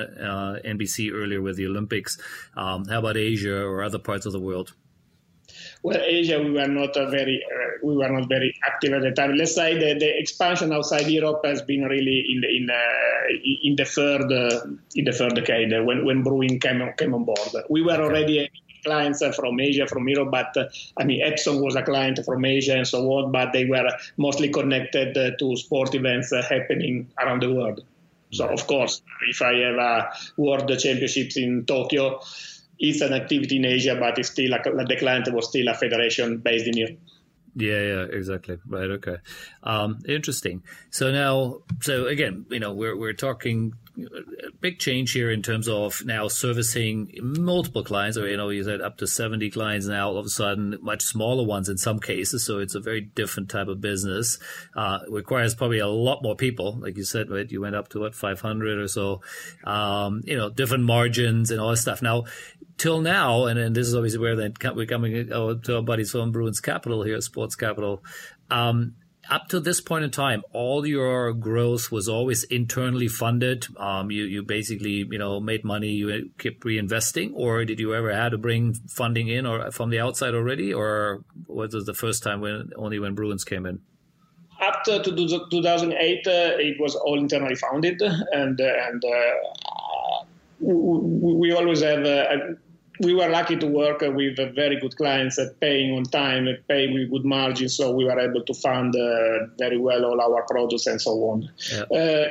A: NBC earlier with the Olympics. Um, how about Asia or other parts of the world?
B: Well, Asia, we were not very uh, we were not very active at the time. Let's say the, the expansion outside Europe has been really in the in uh, in the third uh, in the third decade when when Bruin came on, came on board. We were already clients from Asia, from Europe, but uh, I mean Epson was a client from Asia and so on, but they were mostly connected uh, to sport events uh, happening around the world. So of course, if I have a World Championships in Tokyo it's an activity in Asia, but it's still a, the client was still a federation based in Europe.
A: Yeah, yeah, exactly. Right. Okay. Um, interesting. So now, so again, you know, we're we're talking a big change here in terms of now servicing multiple clients, or you know, you said up to seventy clients now. All of a sudden, much smaller ones in some cases. So it's a very different type of business. Uh, requires probably a lot more people, like you said. Right, you went up to what five hundred or so. Um, you know, different margins and all this stuff. Now, till now, and, and this is obviously where we're coming uh, to our buddies from Bruins Capital here, at Sports Capital. Um, up to this point in time, all your growth was always internally funded. Um, you you basically you know made money, you kept reinvesting, or did you ever had to bring funding in or from the outside already, or was this the first time when only when Bruins came in?
B: Up to 2008, uh, it was all internally funded, and uh, and uh, we, we always have. Uh, we were lucky to work with very good clients at paying on time, paying with good margins, so we were able to fund uh, very well all our products and so on. Yeah. Uh,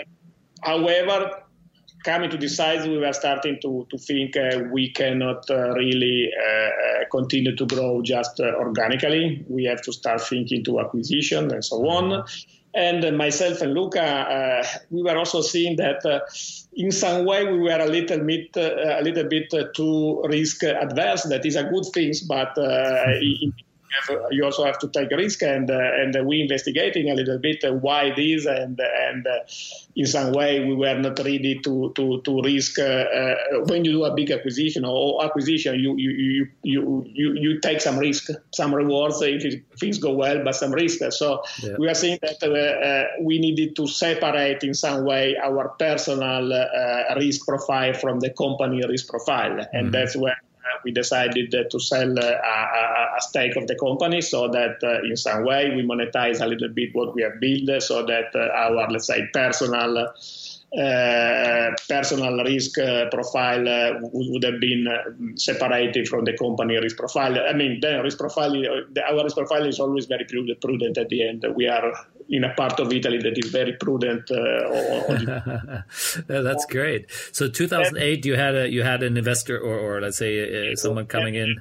B: however, coming to this size, we were starting to, to think uh, we cannot uh, really uh, uh, continue to grow just organically. We have to start thinking to acquisition and so on. And myself and Luca, uh, we were also seeing that uh, in some way we were a little bit, uh, a little bit too risk adverse. That is a good thing, but in have, you also have to take a risk, and uh, and we investigating a little bit why this, and and uh, in some way we were not ready to to to risk uh, when you do a big acquisition or acquisition, you you you you you, you take some risk, some rewards if things go well, but some risk. So yeah. we are saying that we needed to separate in some way our personal risk profile from the company risk profile, and mm-hmm. that's where we decided to sell uh, a, a, stake of the company so that uh, in some way we monetize a little bit what we have built so that uh, our, let's say, personal uh, personal risk uh, profile uh, would, would, have been separated from the company risk profile. I mean, the risk profile, our risk profile is always very prudent, prudent at the end. We are in a part of Italy that is very prudent.
A: That's great. So 2008, you had a you had an investor or, or let's say someone coming in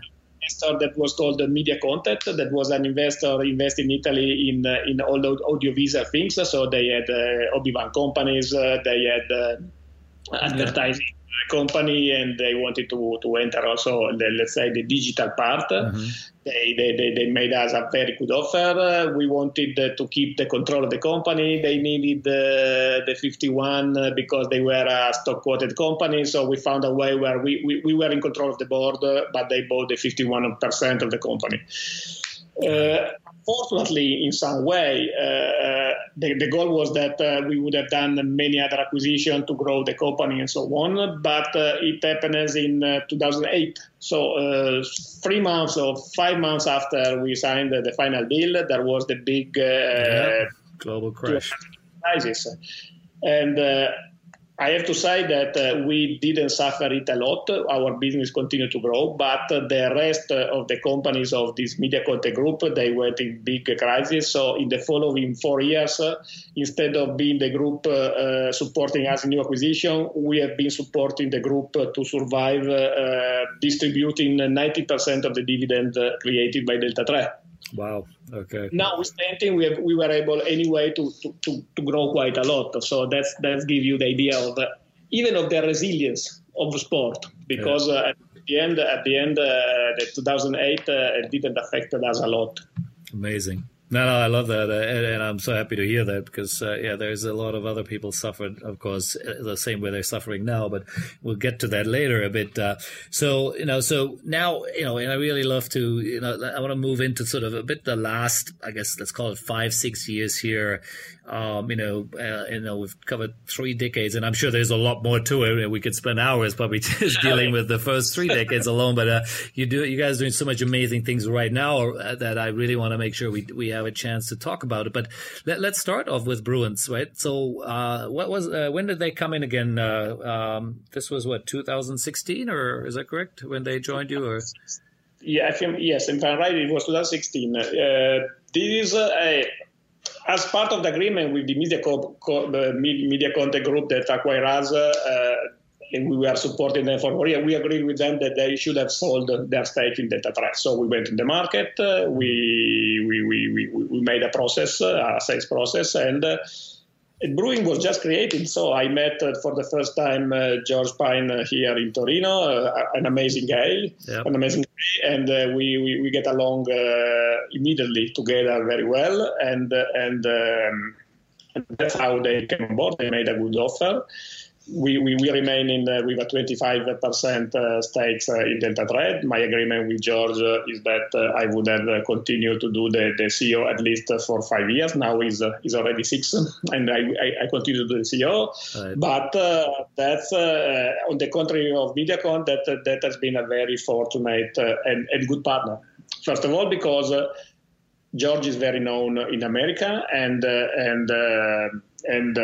B: investor that was called Media Content. That was an investor invest in Italy in uh, in all the audiovisual things. So they had uh, Obi-Wan companies, uh, they had uh, advertising company and they wanted to, to enter also the, let's say the digital part. Mm-hmm. they, they, they, made us a very good offer. We wanted to keep the control of the company. They needed uh, the 51 because they were a stock quoted company. So we found a way where we, we, we were in control of the board but they bought the 51% of the company. Uh, fortunately, in some way, uh, uh, the, the, goal was that uh, we would have done many other acquisitions to grow the company and so on, but uh, it happened as in uh, 2008. So uh, three months or five months after we signed the final deal, there was the big
A: yeah. global crash
B: crisis. And I have to say that uh, we didn't suffer it a lot. Our business continued to grow, but uh, the rest of the companies of this media content group they went in big crisis. So in the following four years, uh, instead of being the group uh, uh, supporting us in new acquisition, we have been supporting the group to survive, uh, distributing 90% of the dividend created by Deltatre.
A: Wow. Okay.
B: Notwithstanding, we have, we were able anyway to, to, to, to, grow quite a lot. So that's that's give you the idea of uh, even of the resilience of the sport because yeah. uh, at the end at the end uh, the 2008 uh, it didn't affect us a lot.
A: Amazing. No, no, I love that, uh, and, I'm so happy to hear that because uh, yeah, there's a lot of other people suffered, of course, uh, the same way they're suffering now. But we'll get to that later a bit. Uh, so you know, so now you know, and I really love to you know, I want to move into sort of a bit the last, I guess, let's call it five, six years here um, you know, uh, you know, we've covered three decades, and I'm sure there's a lot more to it. We could spend hours probably just dealing with the first three decades alone. But uh, you do, you guys are doing so much amazing things right now uh, that I really want to make sure we we have a chance to talk about it. But let, us start off with Bruins, right? So, uh, what was uh, when did they come in again? Uh, um, this was what 2016, or is that correct? When they joined you, or
B: yeah, I think yes, if I'm right, it was 2016. this is a as part of the agreement with the media, co- co- the media content group that acquired us, uh, and we were supporting them for Korea, we agreed with them that they should have sold their stake in Threat. So we went in the market, uh, we, we, we, we, made a process, a sales process, and uh, Bruin was just created, so I met uh, for the first time uh, George Pyne uh, here in Torino, uh, an amazing guy, yep. an amazing guy, and uh, we, we, we get along uh, immediately together very well, and and, um, and that's how they came on board. They made a good offer we, we, we remain in uh, with a 25% uh, stakes uh, in Deltatre. My agreement with George uh, is that uh, I would have uh, continued to do the, the CEO at least for five years. Now he's, he's already six, and I, I, I continue to do the CEO. Right. But that's on the contrary of MediaCon, that that has been a very fortunate and, and good partner. First of all, because George is very known in America, and and and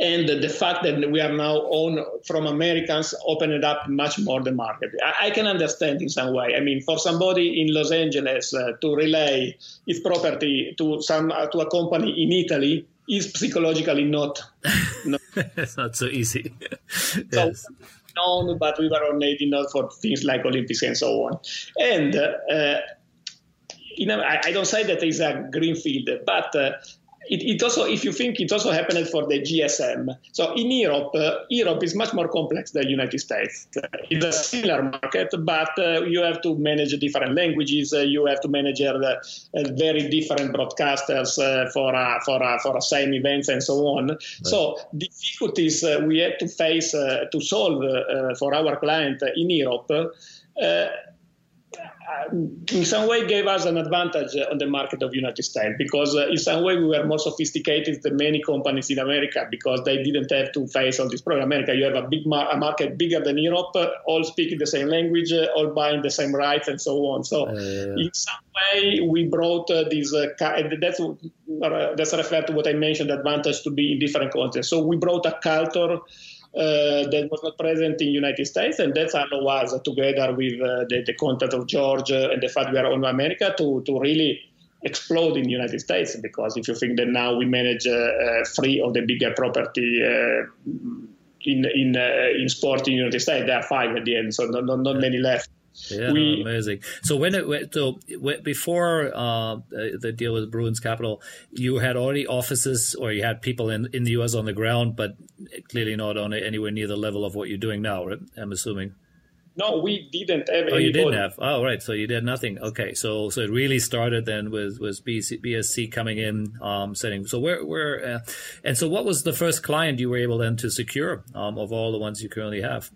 B: and the fact that we are now owned from Americans opened up much more the market. I, I, can understand in some way. I mean, for somebody in Los Angeles uh, to relay his property to some uh, to a company in Italy is psychologically not.
A: not it's not so easy.
B: so, yes. known, but we were already not for things like Olympics and so on. And uh, you know, I, I, don't say that it's a green field, but uh, it, it, also, if you think, it also happened for the GSM. So in Europe, uh, Europe is much more complex than the United States. Uh, it's a similar market, but uh, you have to manage different languages. Uh, you have to manage uh, uh, very different broadcasters for for for the same events and so on. Right. So difficulties we had to face to solve for our client in Europe in some way gave us an advantage on the market of United States because uh, in some way we were more sophisticated than many companies in America because they didn't have to face all this problem. America, you have a big mar- a market bigger than Europe, uh, all speaking the same language, uh, all buying the same rights, and so on. So uh, in some way we brought uh, this. Uh, that's that's referred to what I mentioned, advantage to be in different countries. So we brought a culture uh, that was not present in United States, and that's allowed us, together with uh, the, the, contact of George uh, and the fact we are on America, to, to really explode in the United States. Because if you think that now we manage three of the bigger property in in in sport in the United States, there are five at the end, so not, not, not many left.
A: Yeah, we, amazing. So when it so before uh, the deal with Bruins Capital, you had already offices or you had people in, in the U.S. on the ground, but clearly not on anywhere near the level of what you're doing now. Right? I'm assuming.
B: No, we didn't have.
A: Oh, you didn't have. Oh, right. So you did nothing. Okay. So so it really started then with with BC, BSC coming in, um, setting. So where where, uh, and so what was the first client you were able then to secure um, of all the ones you currently have?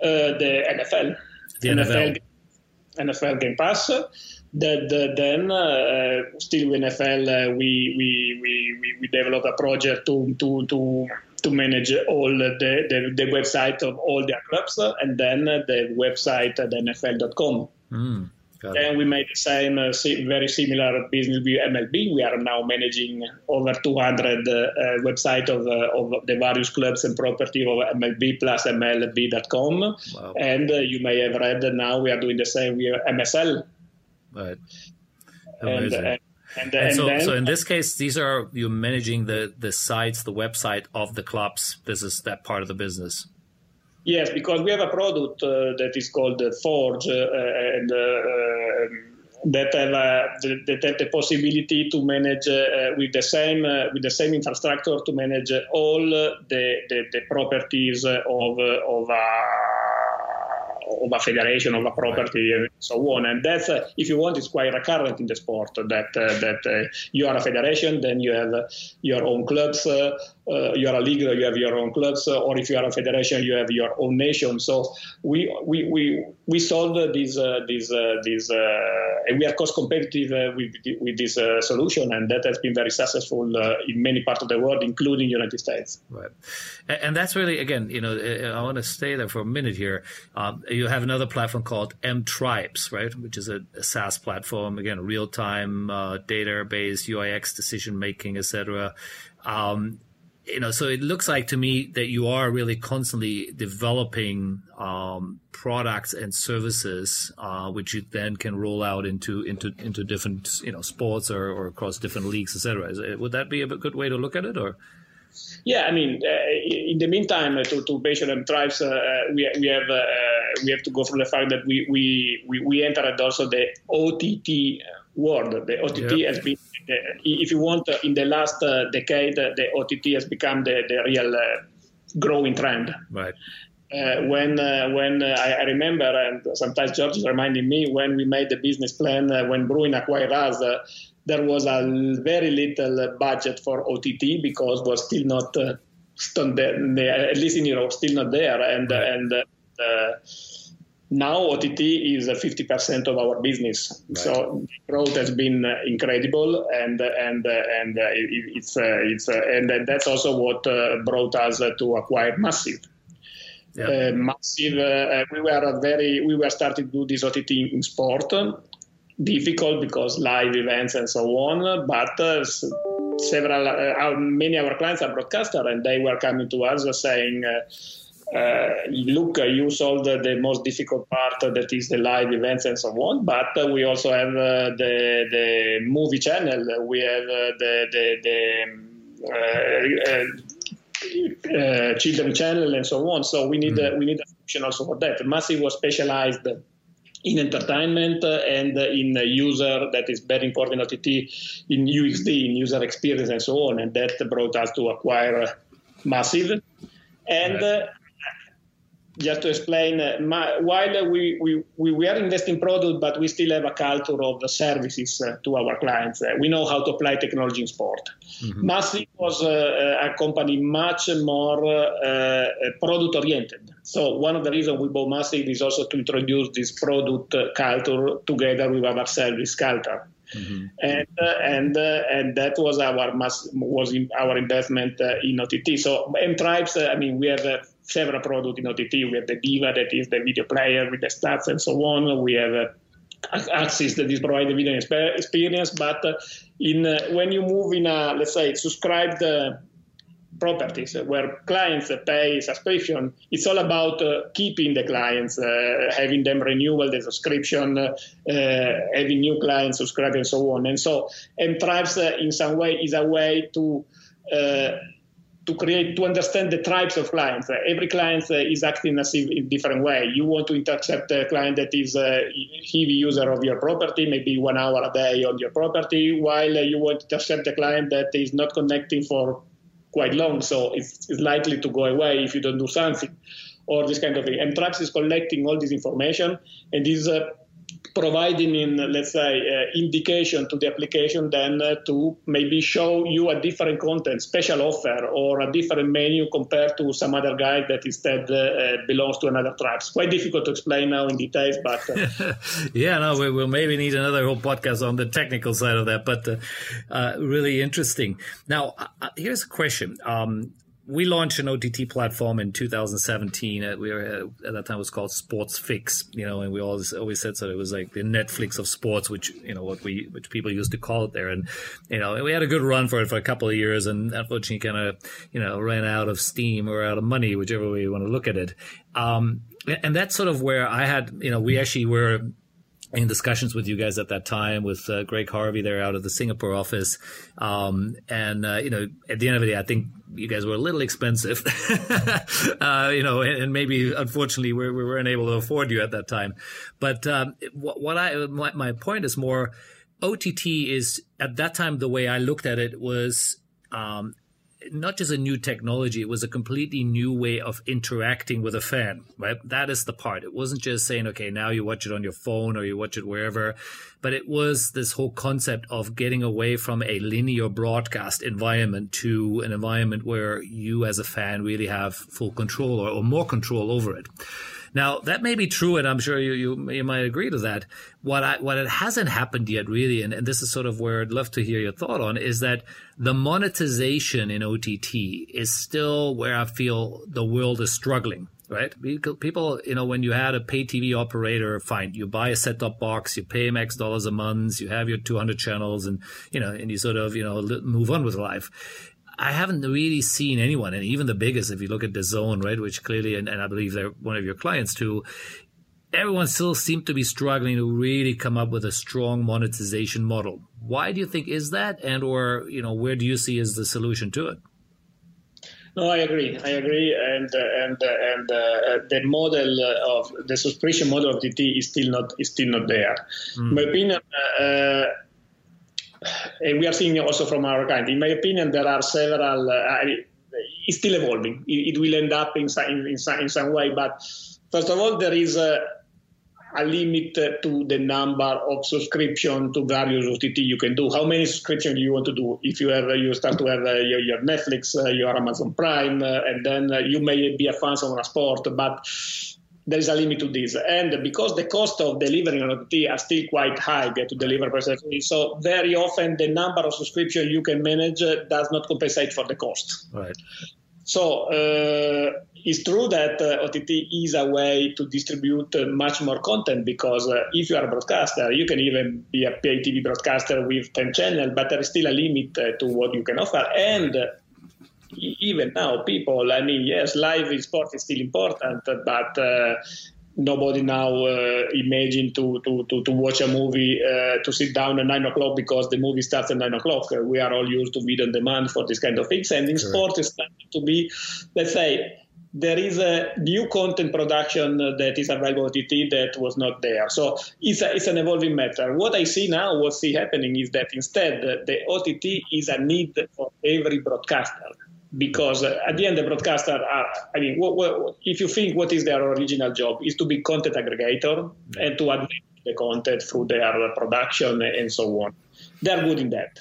B: Uh, the NFL
A: the NFL.
B: NFL Game Pass. That uh, then uh, still with NFL uh, we, we, we, we developed a project to to to to manage all the, the, the website of all their clubs and then the website at NFL.com. Mm. And we made the same, uh, very similar business with MLB. We are now managing over 200 uh, uh, websites of, uh, of the various clubs and property of MLB plus MLB.com. Wow. And uh, you may have read that now we are doing the same with MSL.
A: Right. Amazing. And, and, and, so, then, so in this case, these are you managing the the sites, the website of the clubs. This is that part of the business.
B: Yes, because we have a product uh, that is called Forge, uh, and uh, um, that have that have the possibility to manage with the same with the same infrastructure to manage all the, the, the properties of of of a federation, of a property, and so on. And that's, uh, if you want, it's quite recurrent in the sport that uh, that uh, you are a federation, then you have your own clubs. Uh, you are a league, you have your own clubs, uh, or if you are a federation, you have your own nation. So we we we we solved this uh, this this and we are cost competitive with with this solution, and that has been very successful in many parts of the world, including United States.
A: Right, and that's really again, you know, I want to stay there for a minute here. Um, you have another platform called M Tribes, right, which is a, a SaaS platform. Again, real time uh, database, UIX decision making, etc. Um, you know, so it looks like to me that you are really constantly developing um, products and services, uh, which you then can roll out into into into different you know sports or, or across different leagues, etc. Would that be a good way to look at it, or?
B: Yeah, I mean, uh, in the meantime, uh, to, to Patient and Tribes, uh, we, we have uh, we have to go through the fact that we we, we, we entered also the OTT world. The OTT has been, if you want, in the last decade, the OTT has become the, the real growing trend.
A: Right.
B: Uh, when uh, when uh, I, I, remember, and sometimes George is reminding me when we made the business plan when Bruin acquired us, there was a very little budget for OTT because was still not uh, there, at least in Europe, still not there. And and uh, now OTT is 50% of our business. Right. So growth has been incredible, and and and uh, it's uh, it's uh, and that's also what uh, brought us to acquire Massive. Yep. massive. we were very. We were starting to do this OTT in sport, difficult because live events and so on. But uh, several, uh, many of our clients are broadcaster, and they were coming to us saying. Uh, uh look, uh, you solved the most difficult part that is the live events and so on. But uh, we also have the the movie channel. We have the the, the children channel and so on. So we need mm. we need a solution also for that. Massive was specialized in entertainment and in user that is very important in OTT, in UXD, in user experience and so on. And that brought us to acquire Massive. And right. uh, just to explain, uh, my, while we, we, we were investing product, but we still have a culture of the services uh, to our clients. Uh, we know how to apply technology in sport. Mm-hmm. Massive was uh, a company much more uh, product oriented. So one of the reasons we bought Massive is also to introduce this product culture together with our service culture. Mm-hmm. And uh, and uh, and that was our mass, was in our investment uh, in OTT. So M-Tribes, I mean, we have several products in OTT. We have the Diva, that is the video player with the stats and so on. We have Axis that is providing video experience. But in when you move in a let's say subscribed properties where clients pay subscription. It's all about uh, keeping the clients, uh, having them renewal the subscription, uh, having new clients subscribe, and so on. And so, M-Tribes in some way is a way to to create to understand the types of clients. Uh, every client uh, is acting as if in a different way. You want to intercept a client that is a heavy user of your property, maybe one hour a day on your property, while uh, you want to intercept a client that is not connecting for quite long, so it's, it's likely to go away if you don't do something or this kind of thing. M-Tribes is collecting all this information and is uh, providing in let's say uh, indication to the application then uh, to maybe show you a different content special offer or a different menu compared to some other guy that instead uh, uh belongs to another tribe it's quite difficult to explain now in details but
A: uh, yeah no we will maybe need another whole podcast on the technical side of that but uh, really interesting. Now here's a question. Um, we launched an OTT platform in 2017. Uh, we were at that time it was called Sports Fix, you know, and we always always said so. It was like the Netflix of sports, which you know what we which people used to call it there. And you know, we had a good run for it for a couple of years, and unfortunately, kind of you know ran out of steam or out of money, whichever way you want to look at it. Um, and that's sort of where I had, you know, we actually were in discussions with you guys at that time with uh, Greg Harvey there out of the Singapore office. Um, and, uh, you know, at the end of the day, I think you guys were a little expensive, uh, you know, and, and, maybe unfortunately we, we weren't able to afford you at that time. But um, what, what, I, my, my point is more OTT is at that time, the way I looked at it was um, not just a new technology, it was a completely new way of interacting with a fan, right? That is the part. It wasn't just saying, okay, now you watch it on your phone or you watch it wherever, but it was this whole concept of getting away from a linear broadcast environment to an environment where you as a fan really have full control or, or more control over it. Now that may be true, and I'm sure you you, you might agree to that. What I, what it hasn't happened yet, really, and, and this is sort of where I'd love to hear your thought on, is that the monetization in OTT is still where I feel the world is struggling right? People, you know, when you had a pay TV operator, fine, you buy a set top box, you pay him X dollars a month, you have your 200 channels and, you know, and you sort of, you know, move on with life. I haven't really seen anyone, and even the biggest, if you look at DAZN, right, which clearly, and, and I believe they're one of your clients too, everyone still seems to be struggling to really come up with a strong monetization model. Why do you think is that, and or you know, where do you see is the solution to it?
B: No, I agree. I agree, and uh, and uh, and uh, the model of the subscription model of DT is still not is still not there. Mm. In my opinion, uh, and we are seeing also from our kind. In my opinion, there are several. Uh, it's still evolving. It, it, will end up in some, in, some, in some way, but first of all, there is a, a limit to the number of subscription to various OTT you can do. How many subscriptions do you want to do? If you have, you start to have uh, your, your, Netflix, uh, your Amazon Prime, and then you may be a fan of a sport, but there is a limit to this. And because the cost of delivering an OTT are still quite high to deliver precisely, so very often the number of subscription you can manage uh, does not compensate for the cost.
A: Right.
B: So uh, it's true that uh, OTT is a way to distribute uh, much more content because uh, if you are a broadcaster, you can even be a pay TV broadcaster with 10 channels, but there is still a limit uh, to what you can offer. And even now, people, I mean, yes, live sport is still important, but uh, nobody now uh, imagine to, to, to, to, watch a movie uh, to sit down at nine o'clock because the movie starts at nine o'clock. Uh, we are all used to video on demand for this kind of things, and in sport, it's starting to be, let's say, there is a new content production that is available OTT that was not there. So it's, a, it's an evolving matter. What I see now, what see happening is that instead the OTT is a need for every broadcaster because uh, at the end the broadcaster are i mean what, what, if you think what is their original job is to be content aggregator and to advance the content through their production and so on they're good in that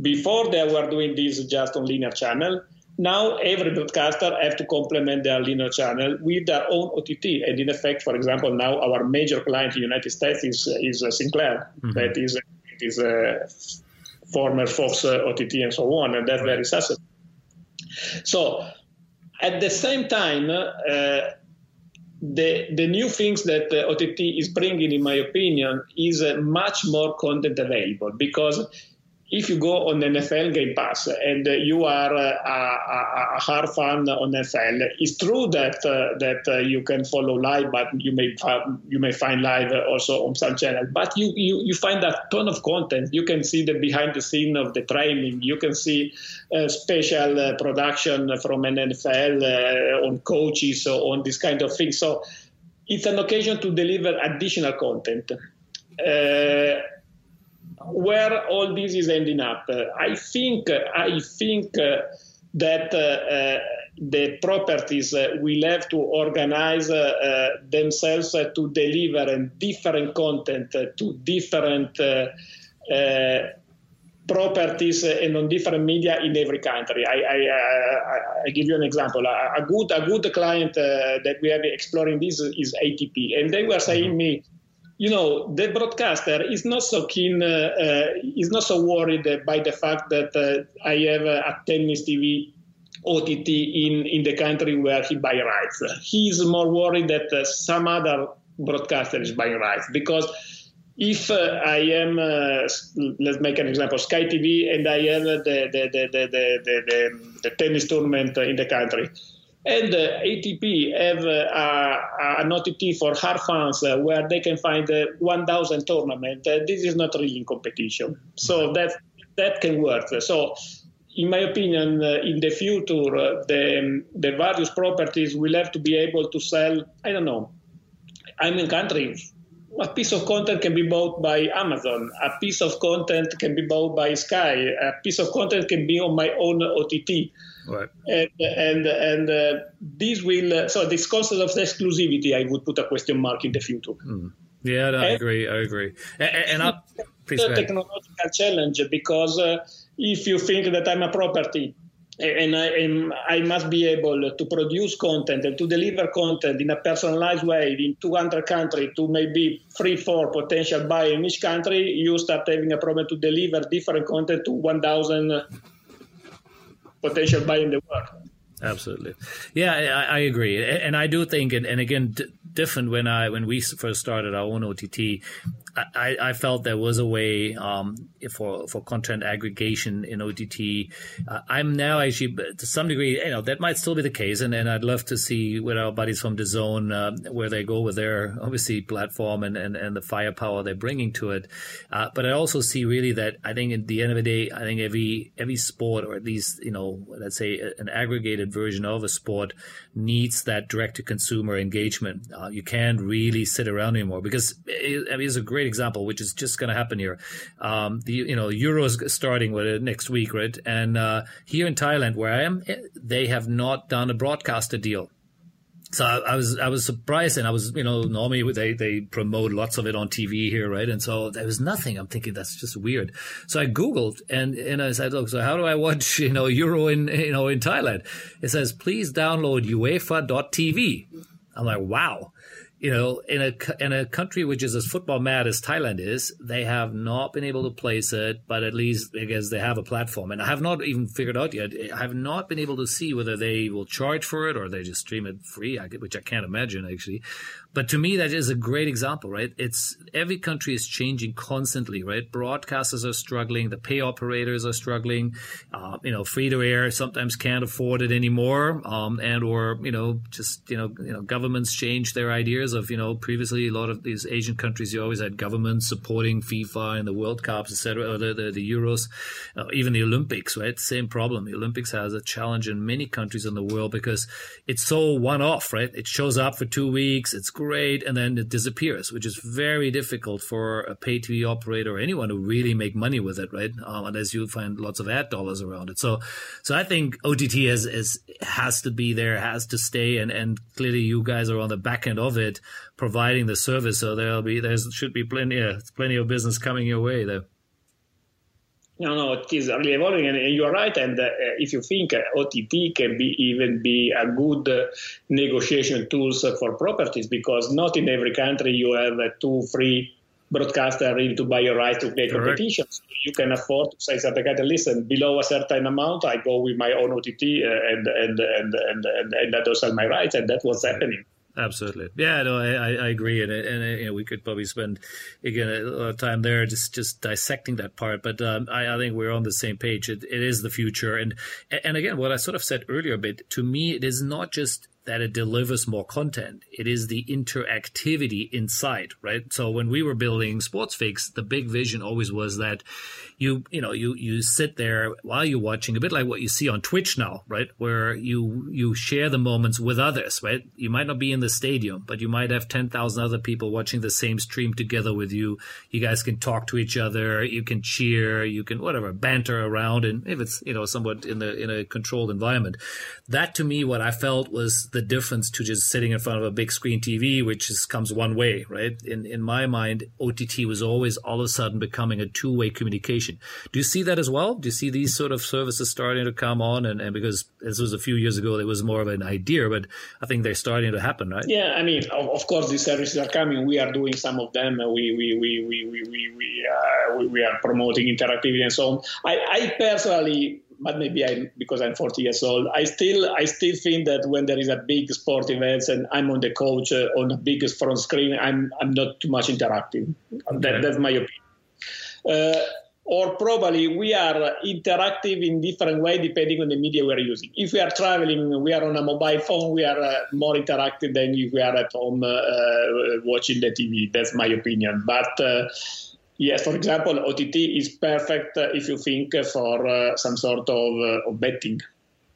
B: before they were doing this just on linear channel now every broadcaster have to complement their linear channel with their own OTT. And in effect, for example, now our major client in the United States is, is uh, Sinclair. Mm-hmm. That is, is a former Fox uh, OTT and so on, and that's very successful. So at the same time, uh, the the new things that uh, OTT is bringing, in my opinion, is uh, much more content available because if you go on NFL Game Pass and you are a, a, a hard fan on NFL, it's true that uh, that uh, you can follow live, but you may you may find live also on some channel. But you, you you find a ton of content. You can see the behind the scene of the training. You can see uh, special uh, production from an NFL uh, on coaches on this kind of thing. So it's an occasion to deliver additional content. Uh, where all this is ending up. Uh, I think I think uh, that uh, the properties will have to organize themselves to deliver different content to different properties and on different media in every country. I, I, I, I give you an example. A, good a good client uh, that we have exploring this is ATP, and they were saying me you know, the broadcaster is not so keen, uh, uh, is not so worried by the fact that uh, I have a tennis TV OTT in, in the country where he buy rights. He is more worried that uh, some other broadcaster is buying rights because if uh, I am, uh, let's make an example, Sky TV, and I have the, the, the, the, the, the, the tennis tournament in the country and uh, ATP have uh, an OTT for hard fans uh, where they can find 1,000 tournament. this is not really in competition, so that that can work. So in my opinion, uh, in the future, uh, the, the various properties will have to be able to sell, I don't know, I'm in country. A piece of content can be bought by Amazon. A piece of content can be bought by Sky. A piece of content can be on my own OTT. Right. And and and uh, this will uh, so this concept of exclusivity, I would put a question mark in the future.
A: Mm. Yeah, no, I agree. I agree. And, and I,
B: a technological challenge because uh, if you think that I'm a property and I, am, I must be able to produce content and to deliver content in a personalized way in 200 countries to maybe three, four potential buyers in each country, you start having a problem to deliver different content to 1,000 potential buy in the world.
A: Absolutely, yeah, I, I, agree, and I do think, and, and again, d- different when I when we first started our own OTT. I, I felt there was a way um, for for content aggregation in OTT. Uh, I'm now actually to some degree, you know, that might still be the case, and, and I'd love to see with our buddies from DAZN uh, where they go with their obviously platform and, and, and the firepower they're bringing to it. Uh, but I also see really that I think at the end of the day, I think every every sport or at least you know let's say an aggregated version of a sport needs that direct to consumer engagement. Uh, you can't really sit around anymore because it, I mean, it's a great example, which is just going to happen here. Um, the you know Euros starting with it next week, right? And uh, here in Thailand, where I am, eh, they have not done a broadcaster deal. So I, I, was I was surprised, and I was you know normally they they promote lots of it on TV here, right? And so there was nothing. I'm thinking that's just weird. So I googled and and I said, look, so how do I watch you know Euro in you know in Thailand? It says please download UEFA.tv. I'm like, wow you know, in a in a country which is as football mad as Thailand is, they have not been able to place it, but at least I guess they have a platform. And I have not even figured out yet. I have not been able to see whether they will charge for it or they just stream it free, which I can't imagine actually. But to me, that is a great example, right? It's every country is changing constantly, right? Broadcasters are struggling, the pay operators are struggling. Uh, you know, free to air sometimes can't afford it anymore, um, and or you know, just you know, you know, governments change their ideas years of you know previously a lot of these Asian countries you always had governments supporting FIFA and the World Cups, etc., the, the, the Euros, uh, even the Olympics. Right, same problem. The Olympics has a challenge in many countries in the world because it's so one off. Right, it shows up for two weeks, it's great, and then it disappears, which is very difficult for a pay TV operator or anyone to really make money with it. Right, um, unless you find lots of ad dollars around it. So, so I think OTT has has has to be there, has to stay, and and clearly you guys are on the back end of it, providing the service. So there'll be there should be plenty yeah, plenty of business coming your way there.
B: No, no, it is really evolving, and, you're right. And uh, if you think uh, OTT can be even be a good uh, negotiation tools for properties, because not in every country you have uh, two, three broadcaster ready to buy your right to play competitions. You can afford to say something like, listen, below a certain amount, I go with my own OTT uh, and, and, and, and, and, and don't sell my rights. And that was happening.
A: Absolutely, yeah, no, I, I agree, and and you know, we could probably spend again a lot of time there just just dissecting that part. But um, I, I think we're on the same page. It, it is the future, and and again, what I sort of said earlier a bit to me, it is not just that it delivers more content. It is the interactivity inside, right? So when we were building Sportsfix, the big vision always was that you, you know, you, you sit there while you're watching a bit like what you see on Twitch now, right? Where you, you share the moments with others, right? You might not be in the stadium, but you might have 10,000 other people watching the same stream together with you. You guys can talk to each other. You can cheer. You can whatever banter around. And if it's, you know, somewhat in the, in a controlled environment, that to me, what I felt was the difference to just sitting in front of a big screen TV, which just comes one way, right? In in my mind, OTT was always all of a sudden becoming a two way Do you see that as well? Do you see these sort of services starting to come on? And, and because this was a few years ago, it was more of an idea, but I think they're starting to happen, right?
B: Yeah, I mean, of, of course, these services are coming. We are doing some of them. We we we we we we we, uh, we, we are promoting interactivity and so on. I, I personally but maybe I because I'm 40 years old. I still I still think that when there is a big sport event and I'm on the coach uh, on the biggest front screen, I'm I'm not too much interactive. Okay. That, that's my opinion. Uh, or probably we are interactive in different way depending on the media we're using. If we are traveling, we are on a mobile phone, we are uh, more interactive than if we are at home uh, uh watching the TV. That's my opinion. But uh, Yes, for example, OTT is perfect uh, if you think for uh, some sort of, uh, of, betting.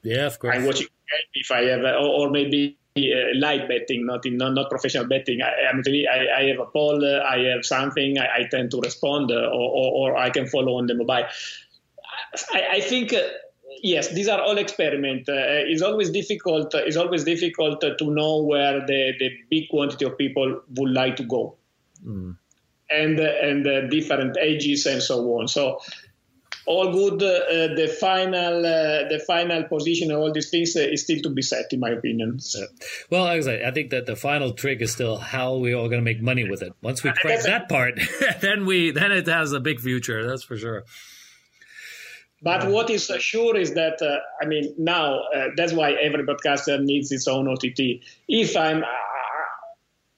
A: Yeah, of course.
B: I'm watching if I have, or, or maybe live betting, not in not, not professional betting. I, I, mean, I, I have a poll, I have something, I, I tend to respond, or, or, or, I can follow on the mobile. I, I think yes, these are all experiments. Uh, it's always difficult. It's always difficult to know where the, the big quantity of people would like to go. Mm and and uh, different ages and so on. So all good. Uh, the final uh, the final position of all these things uh, is still to be set, in my opinion. So.
A: Well, I, I think that the final trick is still how we are going to make money with it. Once we crack that part, then we then it has a big future. That's for sure.
B: But what is sure is that uh, I mean now uh, that's why every broadcaster needs its own OTT. If I'm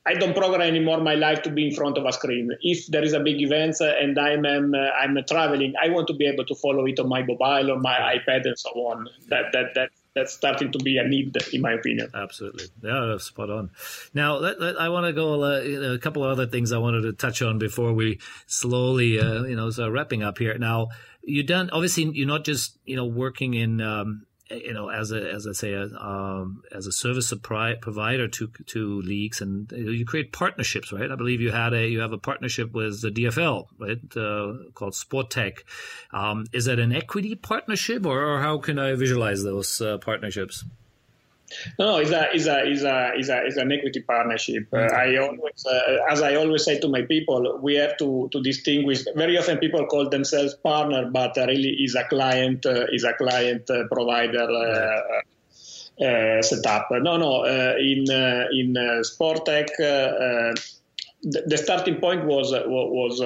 B: I don't program anymore my life to be in front of a screen. If there is a big event uh, and I'm um, uh, I'm traveling, I want to be able to follow it on my mobile or my iPad and so on. That that that that's starting to be a need, in my opinion.
A: Absolutely, yeah, spot on. Now, let, let, I want to go uh, a couple of other things I wanted to touch on before we slowly, uh, you know, wrapping up here. Now, you done obviously you're not just you know working in. Um, you know, as a as I say, um, as a service provider to to leagues, and you create partnerships, right? I believe you had a you have a partnership with the DFL, right, uh, called Sportec. Um, is that an equity partnership, or, or how can I visualize those uh, partnerships?
B: No, it's a, it's a, it's a, it's a, it's an equity partnership. Uh, mm-hmm. I always, uh, as I always say to my people, we have to, to distinguish. Very often, people call themselves partner, but uh, really is a client, uh, is a client uh, provider. Uh, uh setup. No, no. Uh, in uh, in Sportec, the, the, starting point was was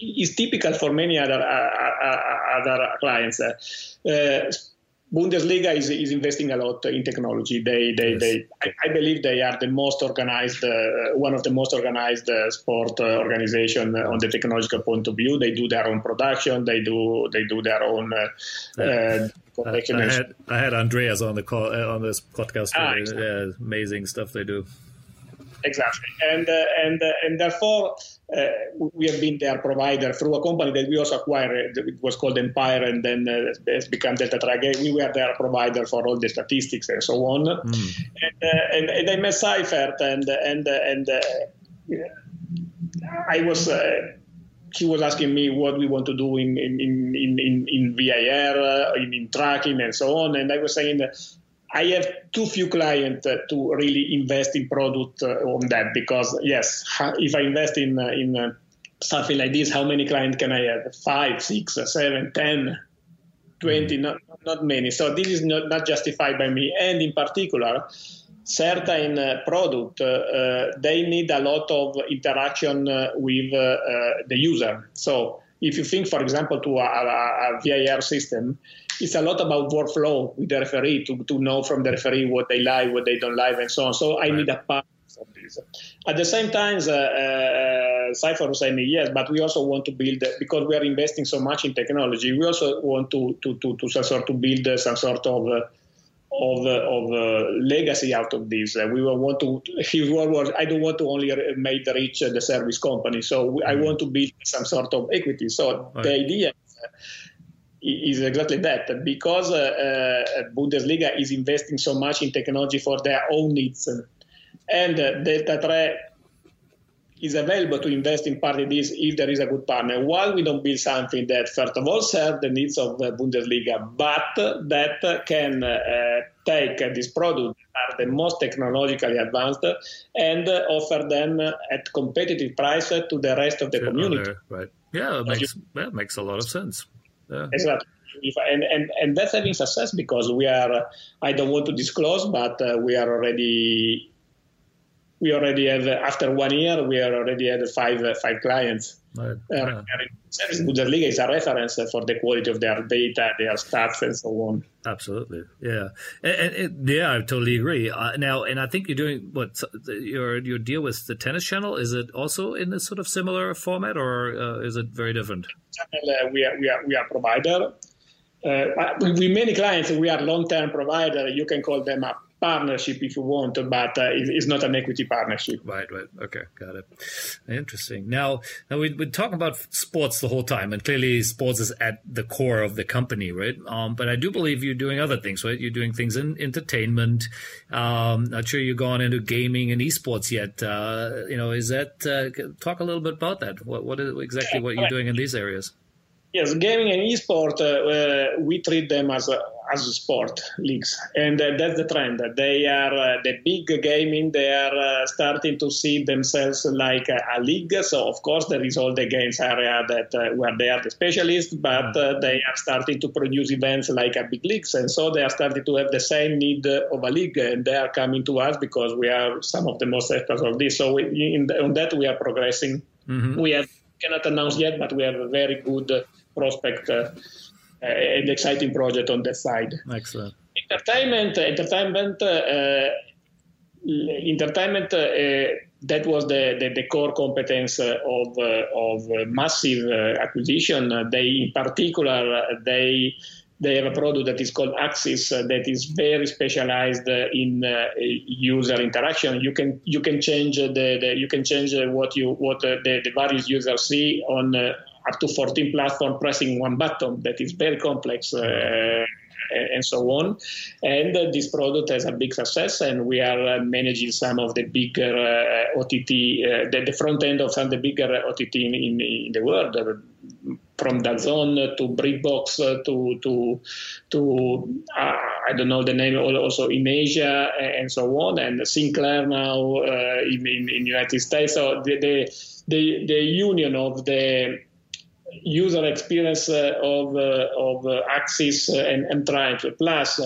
B: is typical for many other other clients. Bundesliga is, is investing a lot in technology. They, they, yes. they I, I, believe they are the most organized, uh, one of the most organized uh, sport uh, organization on the technological point of view. They do their own production. They do, they do their own. Uh,
A: uh, I, I, had I had Andreas on the call uh, on this podcast. Ah, exactly. amazing stuff they do.
B: Exactly, and uh, and uh, and therefore uh, we have been their provider through a company that we also acquired. It was called Impire, and then uh, it's become Deltatre. We were their provider for all the statistics and so on. Mm. And, uh, and, and I met Seifert, and and and I was he was asking me what we want to do in in in in, in VAR, uh, in, in tracking, and so on. And I was saying that I have too few clients uh, to really invest in product uh, on that because yes, if I invest in uh, in uh, something like this, how many clients can I have? Five, six, seven, ten, twenty? Not not many. So this is not, not justified by me. And in particular, certain uh, product uh, they need a lot of interaction uh, with the user. So if you think, for example, to a, a, a VIR system, it's a lot about workflow with the referee to, to know from the referee what they like, what they don't like, and so on. So I right. need a part of this. At the same time, uh, uh, Seifert was saying yes, but we also want to build because we are investing so much in technology. We also want to to to, to sort to build some sort of uh, of, uh, of uh, legacy out of this. Uh, we want to. His word was, "I don't want to only make rich the service company. So I mm-hmm. want to build some sort of equity." So right. the idea is exactly that because uh, uh, Bundesliga is investing so much in technology for their own needs and uh, Deltatre is available to invest in part of this if there is a good partner. While we don't build something that, first of all, serves the needs of the Bundesliga, but that can uh, take this product that are the most technologically advanced and offer them at competitive price to the rest of the yeah, community.
A: Right. Yeah, it makes, that makes a lot of sense. Yeah.
B: Exactly. If, and, and, and that's having success because we are, I don't want to disclose, but uh, we are already we already have after one year we are already had five uh, five clients. Right. Uh, Service Bundesliga is a reference for the quality of their data, their stats, and so on.
A: Absolutely, yeah, and, and, yeah, I totally agree. Uh, now, and I think you're doing what your your deal with the Tennis Channel is it also in a sort of similar format, or uh, is it very different?
B: Uh, we are we are we are provider. Uh, with many clients, we are long-term provider. You can call them up partnership if you want, but uh, it's not an equity partnership.
A: Right, right. Okay, got it. Interesting. Now, now we, we're talking about sports the whole time, and clearly sports is at the core of the company, right? Um, but I do believe you're doing other things, right? You're doing things in entertainment. Um, not sure you've gone into gaming and esports yet. Uh, you know, is that uh, talk a little bit about that? What, what is exactly what you're doing in these areas?
B: Yes, gaming and esports, uh, uh, we treat them as a, as a sport leagues, and uh, that's the trend. They are uh, the big gaming. They are uh, starting to see themselves like a, a, league. So of course there is all the games area that uh, where they are the specialists, but they are starting to produce events like a big leagues, and so they are starting to have the same need of a league, and they are coming to us because we are some of the most experts of this. So we, in, on that we are progressing. Mm-hmm. We have cannot announce yet, but we have a very good prospect uh, and exciting project on that side.
A: Excellent.
B: Entertainment, entertainment, uh, entertainment. Uh, that was the, the, the, core competence of of massive acquisition. they, in particular, they they have a product that is called Axis uh, that is very specialized uh, in uh, user interaction. You can you can change the, the you can change what you what the, the various users see on up to 14 platforms pressing one button that is very complex uh, and so on. And uh, this product has a big success, and we are uh, managing some of the bigger uh, OTT, uh, the, the, front end of some of the bigger OTT in, in, in the world. from DAZN to BritBox to to to I don't know the name also in Asia and so on, and Sinclair now in, in, in United States. So the, the the the union of the user experience uh, of, uh, of uh, Axis and, and Triumph, plus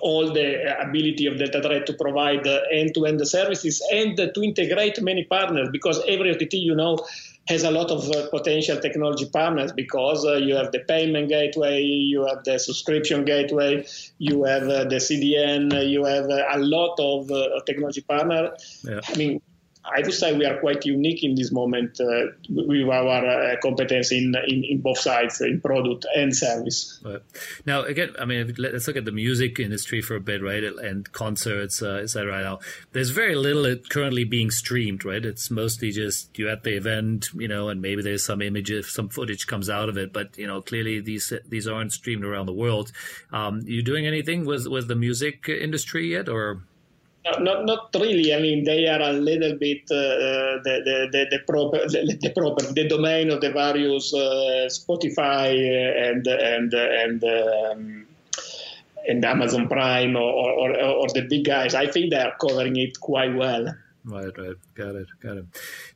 B: all the ability of Deltatre to provide end-to-end services and to integrate many partners because every OTT, you know, has a lot of uh, potential technology partners because uh, you have the payment gateway, you have the subscription gateway, you have uh, the CDN, you have a lot of technology partners. Yeah. I mean, I would say we are quite unique in this moment uh, with our uh, competence in, in, in, both sides, in product and service.
A: Right. Now, again, I mean, let's look at the music industry for a bit, right? And concerts, uh, etc. Now, there's very little currently being streamed, right? It's mostly just you at the event, you know, and maybe there's some images, some footage comes out of it, but you know, clearly these these aren't streamed around the world. Um, you doing anything with with the music industry yet, or?
B: Not not really. I mean, they are a little bit uh, the, the, the, proper the, the, proper the domain of the various uh, Spotify and and and um, and Amazon Prime or, or, or the big guys. I think they are covering it quite well.
A: Right, right. Got it, got it.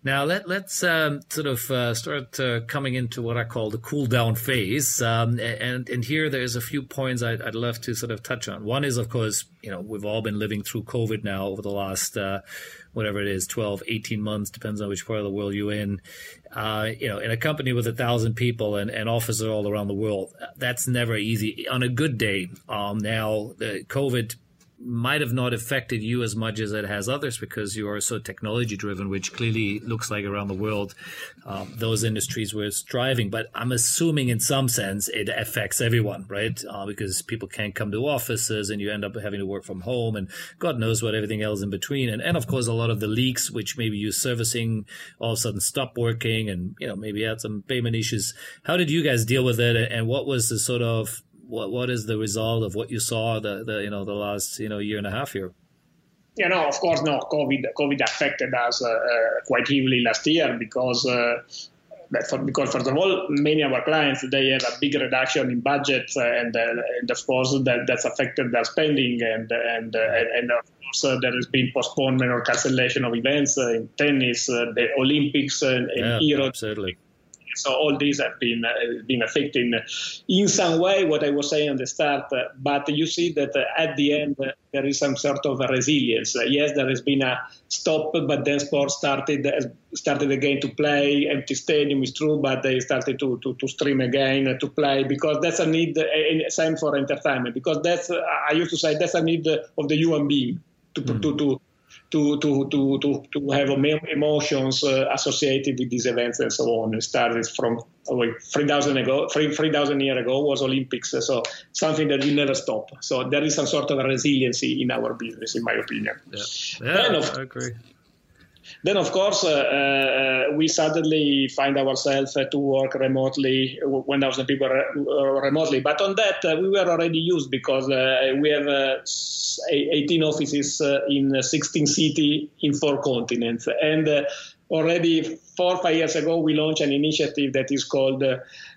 A: Now let let's um, sort of uh, start uh, coming into what I call the cool down phase, um, and and here there's a few points I'd, I'd love to sort of touch on. One is, of course, you know we've all been living through COVID now over the last uh, whatever it is, 12, 18 months, depends on which part of the world you're in. Uh, you know, in a company with a thousand people and, and offices all around the world, that's never easy. On a good day, um, now the COVID might have not affected you as much as it has others because you are so technology driven, which clearly looks like around the world um, those industries were striving. But I'm assuming in some sense it affects everyone, right? Uh, because people can't come to offices and you end up having to work from home and God knows what everything else in between. And, and of course, a lot of the leaks, which maybe you servicing all of a sudden stop working and, you know, maybe had some payment issues. How did you guys deal with it? And what was the sort of what what is the result of what you saw the, the you know the last you know year and a half here?
B: You know, of course, no. COVID COVID affected us uh, uh, quite heavily last year because. Uh, for, because first of all, many of our clients they have a big reduction in budgets, uh, and, uh, and of course that, that's affected their spending, and and uh, and of course there has been postponement or cancellation of events in tennis, the Olympics, and, and
A: yeah, Euro. Absolutely
B: so all these have been uh, been affecting in some way what I was saying at the start. Uh, but you see that uh, at the end there is some sort of resilience. yes, there has been a stop, but then sports started started again to play. Empty stadium is true, but they started to, to, to stream again to play because that's a need. Same for entertainment because that's I used to say that's a need of the human being to mm. to, to to to to to, to have emotions uh, associated with these events and so on. It started from like oh, three thousand ago, three three thousand years ago was Olympics, so something that will never stop. So there is some sort of resiliency in our business, in my opinion.
A: Yeah, yeah of, I agree.
B: Then, of course, uh, uh, we suddenly find ourselves uh, to work remotely uh, when thousand people uh, remotely. But on that, uh, we were already used because we have 18 offices in 16 cities in four continents. And already four or five years ago, we launched an initiative that is called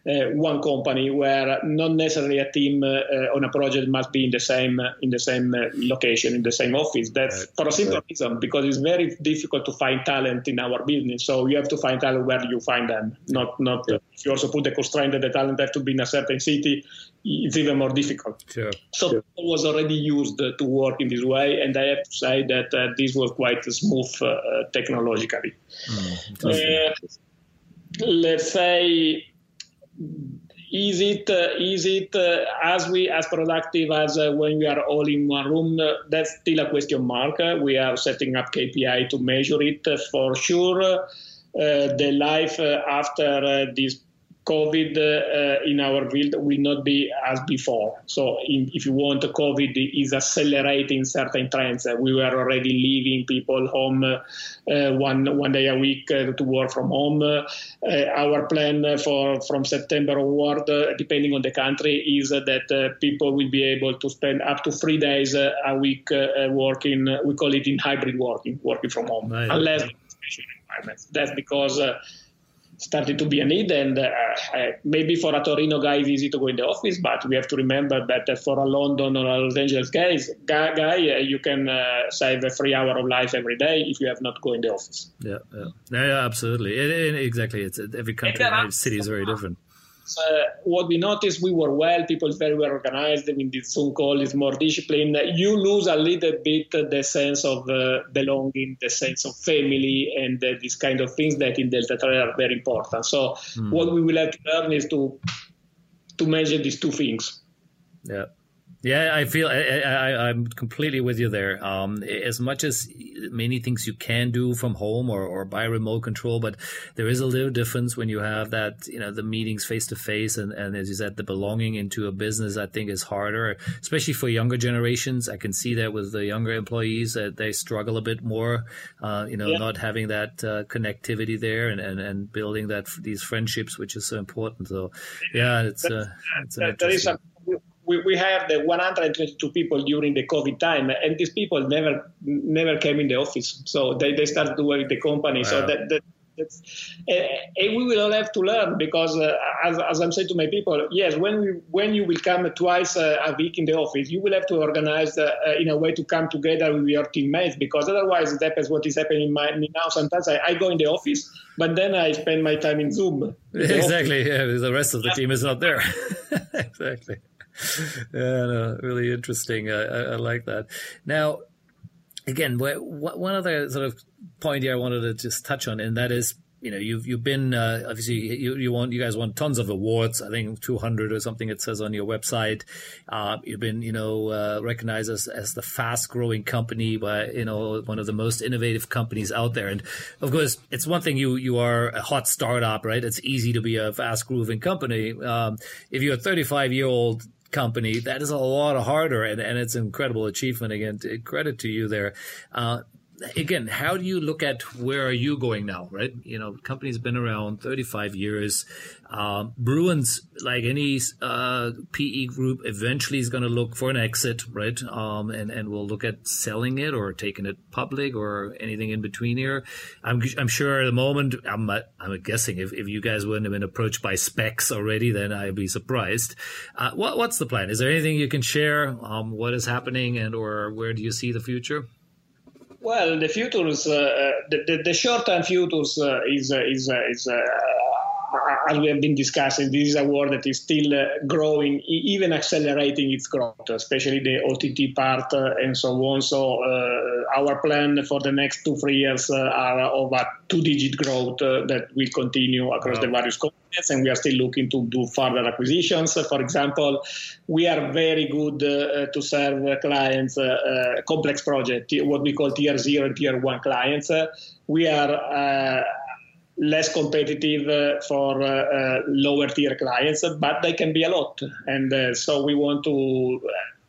B: One Company, where not necessarily a team uh, uh on a project must be in the same in the same uh, location, in the same office. That's for a simple reason because it's very difficult to find talent in our business. So you have to find talent where you find them. Not not yeah. if you also put the constraint that the talent have to be in a certain city, it's even more difficult.
A: Sure.
B: So it was already used to work in this way, and I have to say that uh, this was quite smooth technologically. Mm, uh, let's say is it uh, is it uh, as we as productive as uh, when we are all in one room? Uh, that's still a question mark. Uh, we are setting up kpi to measure it uh, for sure. The life after this COVID uh, in our field will not be as before. So, in, if you want, COVID is accelerating certain trends. Uh, we were already leaving people home uh, one one day a week uh, to work from home. Uh, our plan for from September onward, uh, depending on the country, is that people will be able to spend up to three days a week working. We call it in hybrid working, working from home, nice. unless environments. That's because started to be a need. And uh, maybe for a Torino guy, it's easy to go in the office, but we have to remember that for a London or a Los Angeles guys, guy, guy uh, you can uh, save a free hour of life every day if you have not go in the office.
A: Yeah, yeah, yeah absolutely. It, it, exactly. It's every country, every city is very different
B: uh, what we noticed, we were well, people very well organized. I mean, the Zoom call is more disciplined. You lose a little bit the sense of uh, belonging, the sense of family, and uh, these kind of things that in Deltatre are very important. So, mm. what we will have to learn is to to measure these two things.
A: Yeah. Yeah, I feel I, am completely with you there. Um, as much as many things you can do from home or, or by remote control, but there is a little difference when you have that, you know, the meetings face to face and, and as you said, the belonging into a business, I think is harder, especially for younger generations. I can see that with the younger employees that they struggle a bit more, uh, you know, yeah. not having that uh, connectivity there and, and, and building that these friendships, which is so important. So, yeah, it's, uh, it's
B: an interesting we, we had the 122 people during the COVID time, and these people never never came in the office. So they, they started to work the company. Wow. So that, that that's, and we will all have to learn because, uh, as, as, I'm saying to my people, yes, when we, when you will come twice a, a week in the office, you will have to organize uh, uh, in a way to come together with your teammates because otherwise it happens what is happening in my, now. Sometimes I, I, go in the office, but then I spend my time in Zoom.
A: Exactly. Yeah, the rest of the team is not there. exactly yeah, no, really interesting. I, I, I, like that. Now, again, one other sort of point here I wanted to just touch on, and that is you know you've you've been uh, obviously you you want you guys won tons of awards. I think 200 or something it says on your website. Uh, you've been you know uh, recognized as, as the fast growing company by you know one of the most innovative companies out there. And of course it's one thing you you are a hot startup right? It's easy to be a fast growing company. Um, if you're a 35 year old company, that is a lot harder, and, and it's an incredible achievement. Again, credit to you there. Uh, again, how do you look at where are you going now, right? You know, company's been around 35 years. Um, Bruins, like any uh, PE group, eventually is going to look for an exit, right? Um, and and we'll look at selling it or taking it public or anything in between here. I'm I'm sure at the moment, I'm I'm guessing if, if you guys wouldn't have been approached by SPACs already, then I'd be surprised. Uh, what what's the plan? Is there anything you can share? Um, what is happening and or where do you see the future?
B: Well, the futures, uh, uh, the, the, the short-term futures uh, is is is as we have been discussing, this is a world that is still uh, growing, even accelerating its growth, especially the OTT part uh, and so on. So uh, our plan for the next two, three years uh, are of a two-digit growth uh, that will continue across wow. the various continents, and we are still looking to do further acquisitions. For example, we are very good uh, to serve clients, complex projects, what we call tier zero and tier one clients. we are less competitive uh, for uh, uh, lower tier clients, but they can be a lot. And so we want to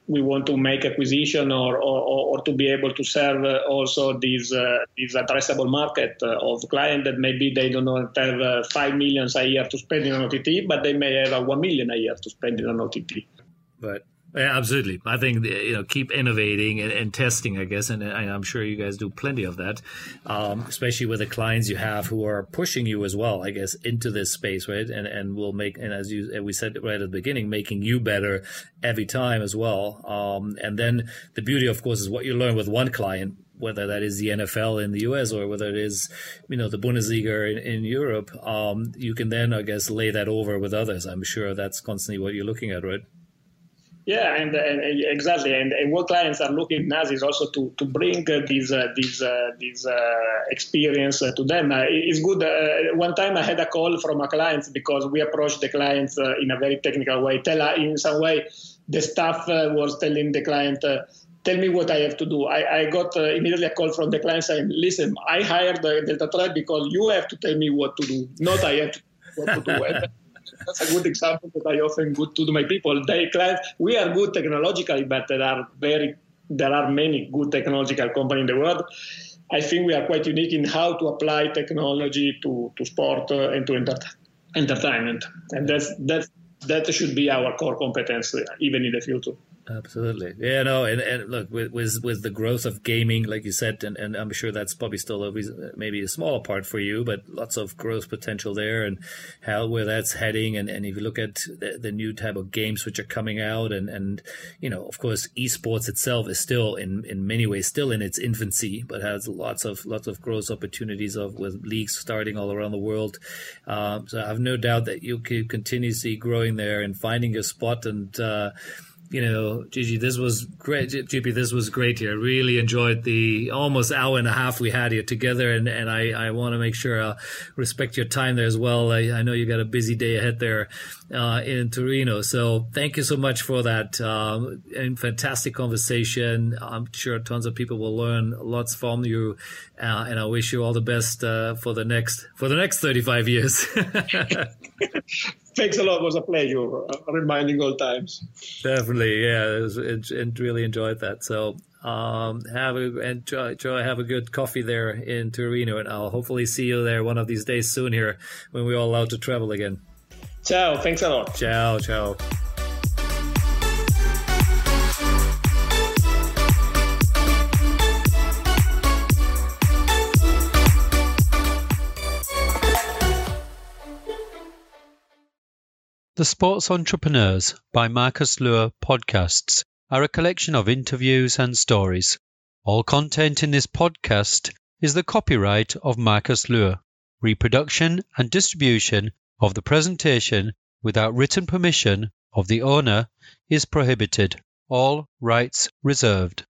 B: we want to make acquisition or, or, or to be able to serve also this uh, this addressable market of clients that maybe they do not have uh, five millions a year to spend on OTT, but they may have one million a year to spend on OTT.
A: But yeah, absolutely. I think you know keep innovating and, and testing, I guess, and, and, I'm sure you guys do plenty of that, um, especially with the clients you have who are pushing you as well, I guess, into this space, right? And and will make and as you we said right at the beginning, making you better every time as well. Um, and then the beauty, of course, is what you learn with one client whether that is the NFL in the US or whether it is, you know, the Bundesliga in, in Europe, um, you can then, I guess, lay that over with others. I'm sure that's constantly what you're looking at, right?
B: Yeah, and, and, exactly, and, and, what clients are looking at us is also to, to bring uh, this uh, this uh, this uh, experience uh, to them. Uh, it's good. one time I had a call from a client because we approached the clients in a very technical way. Tell in some way, the staff was telling the client. Tell me what I have to do. I, I got immediately a call from the client saying, "Listen, I hired the Deltatre because you have to tell me what to do, not I have to what to do." that's a good example that I often go to my people. They clients, we are good technologically, but there are very there are many good technological companies in the world. I think we are quite unique in how to apply technology to, to sport uh, and to enter- entertainment, and that's that's that should be our core competence uh, even in the future.
A: Absolutely. Yeah, no, and, and look, with, with, with the growth of gaming, like you said, and, and I'm sure that's probably still a, maybe a smaller part for you, but lots of growth potential there and how, where that's heading. And, and if you look at the, the new type of games which are coming out and, and, you know, of course, esports itself is still in, in many ways still in its infancy, but has lots of, lots of growth opportunities of with leagues starting all around the world. Um, so I have no doubt that you to see growing there and finding your spot and, uh, you know, Gigi, this was great. GP, this was great here. Really enjoyed the almost hour and a half we had here together, and and I I want to make sure I respect your time there as well. I, I know you got a busy day ahead there uh, in Torino, so thank you so much for that um, and fantastic conversation. I'm sure tons of people will learn lots from you, uh, and I wish you all the best uh, for the next for the next 35 years.
B: Thanks a lot. It was a pleasure reminding old times.
A: Definitely, yeah. It, was, it, it really enjoyed that. So um, have a enjoy, enjoy, have a good coffee there in Torino, and I'll hopefully see you there one of these days soon here when we're all allowed to travel again.
B: Ciao. Thanks a lot.
A: Ciao. Ciao.
C: The Sports Entrepreneurs by Marcus Luer podcasts are a collection of interviews and stories. All content in this podcast is the copyright of Marcus Luer. Reproduction and distribution of the presentation without written permission of the owner is prohibited. All rights reserved.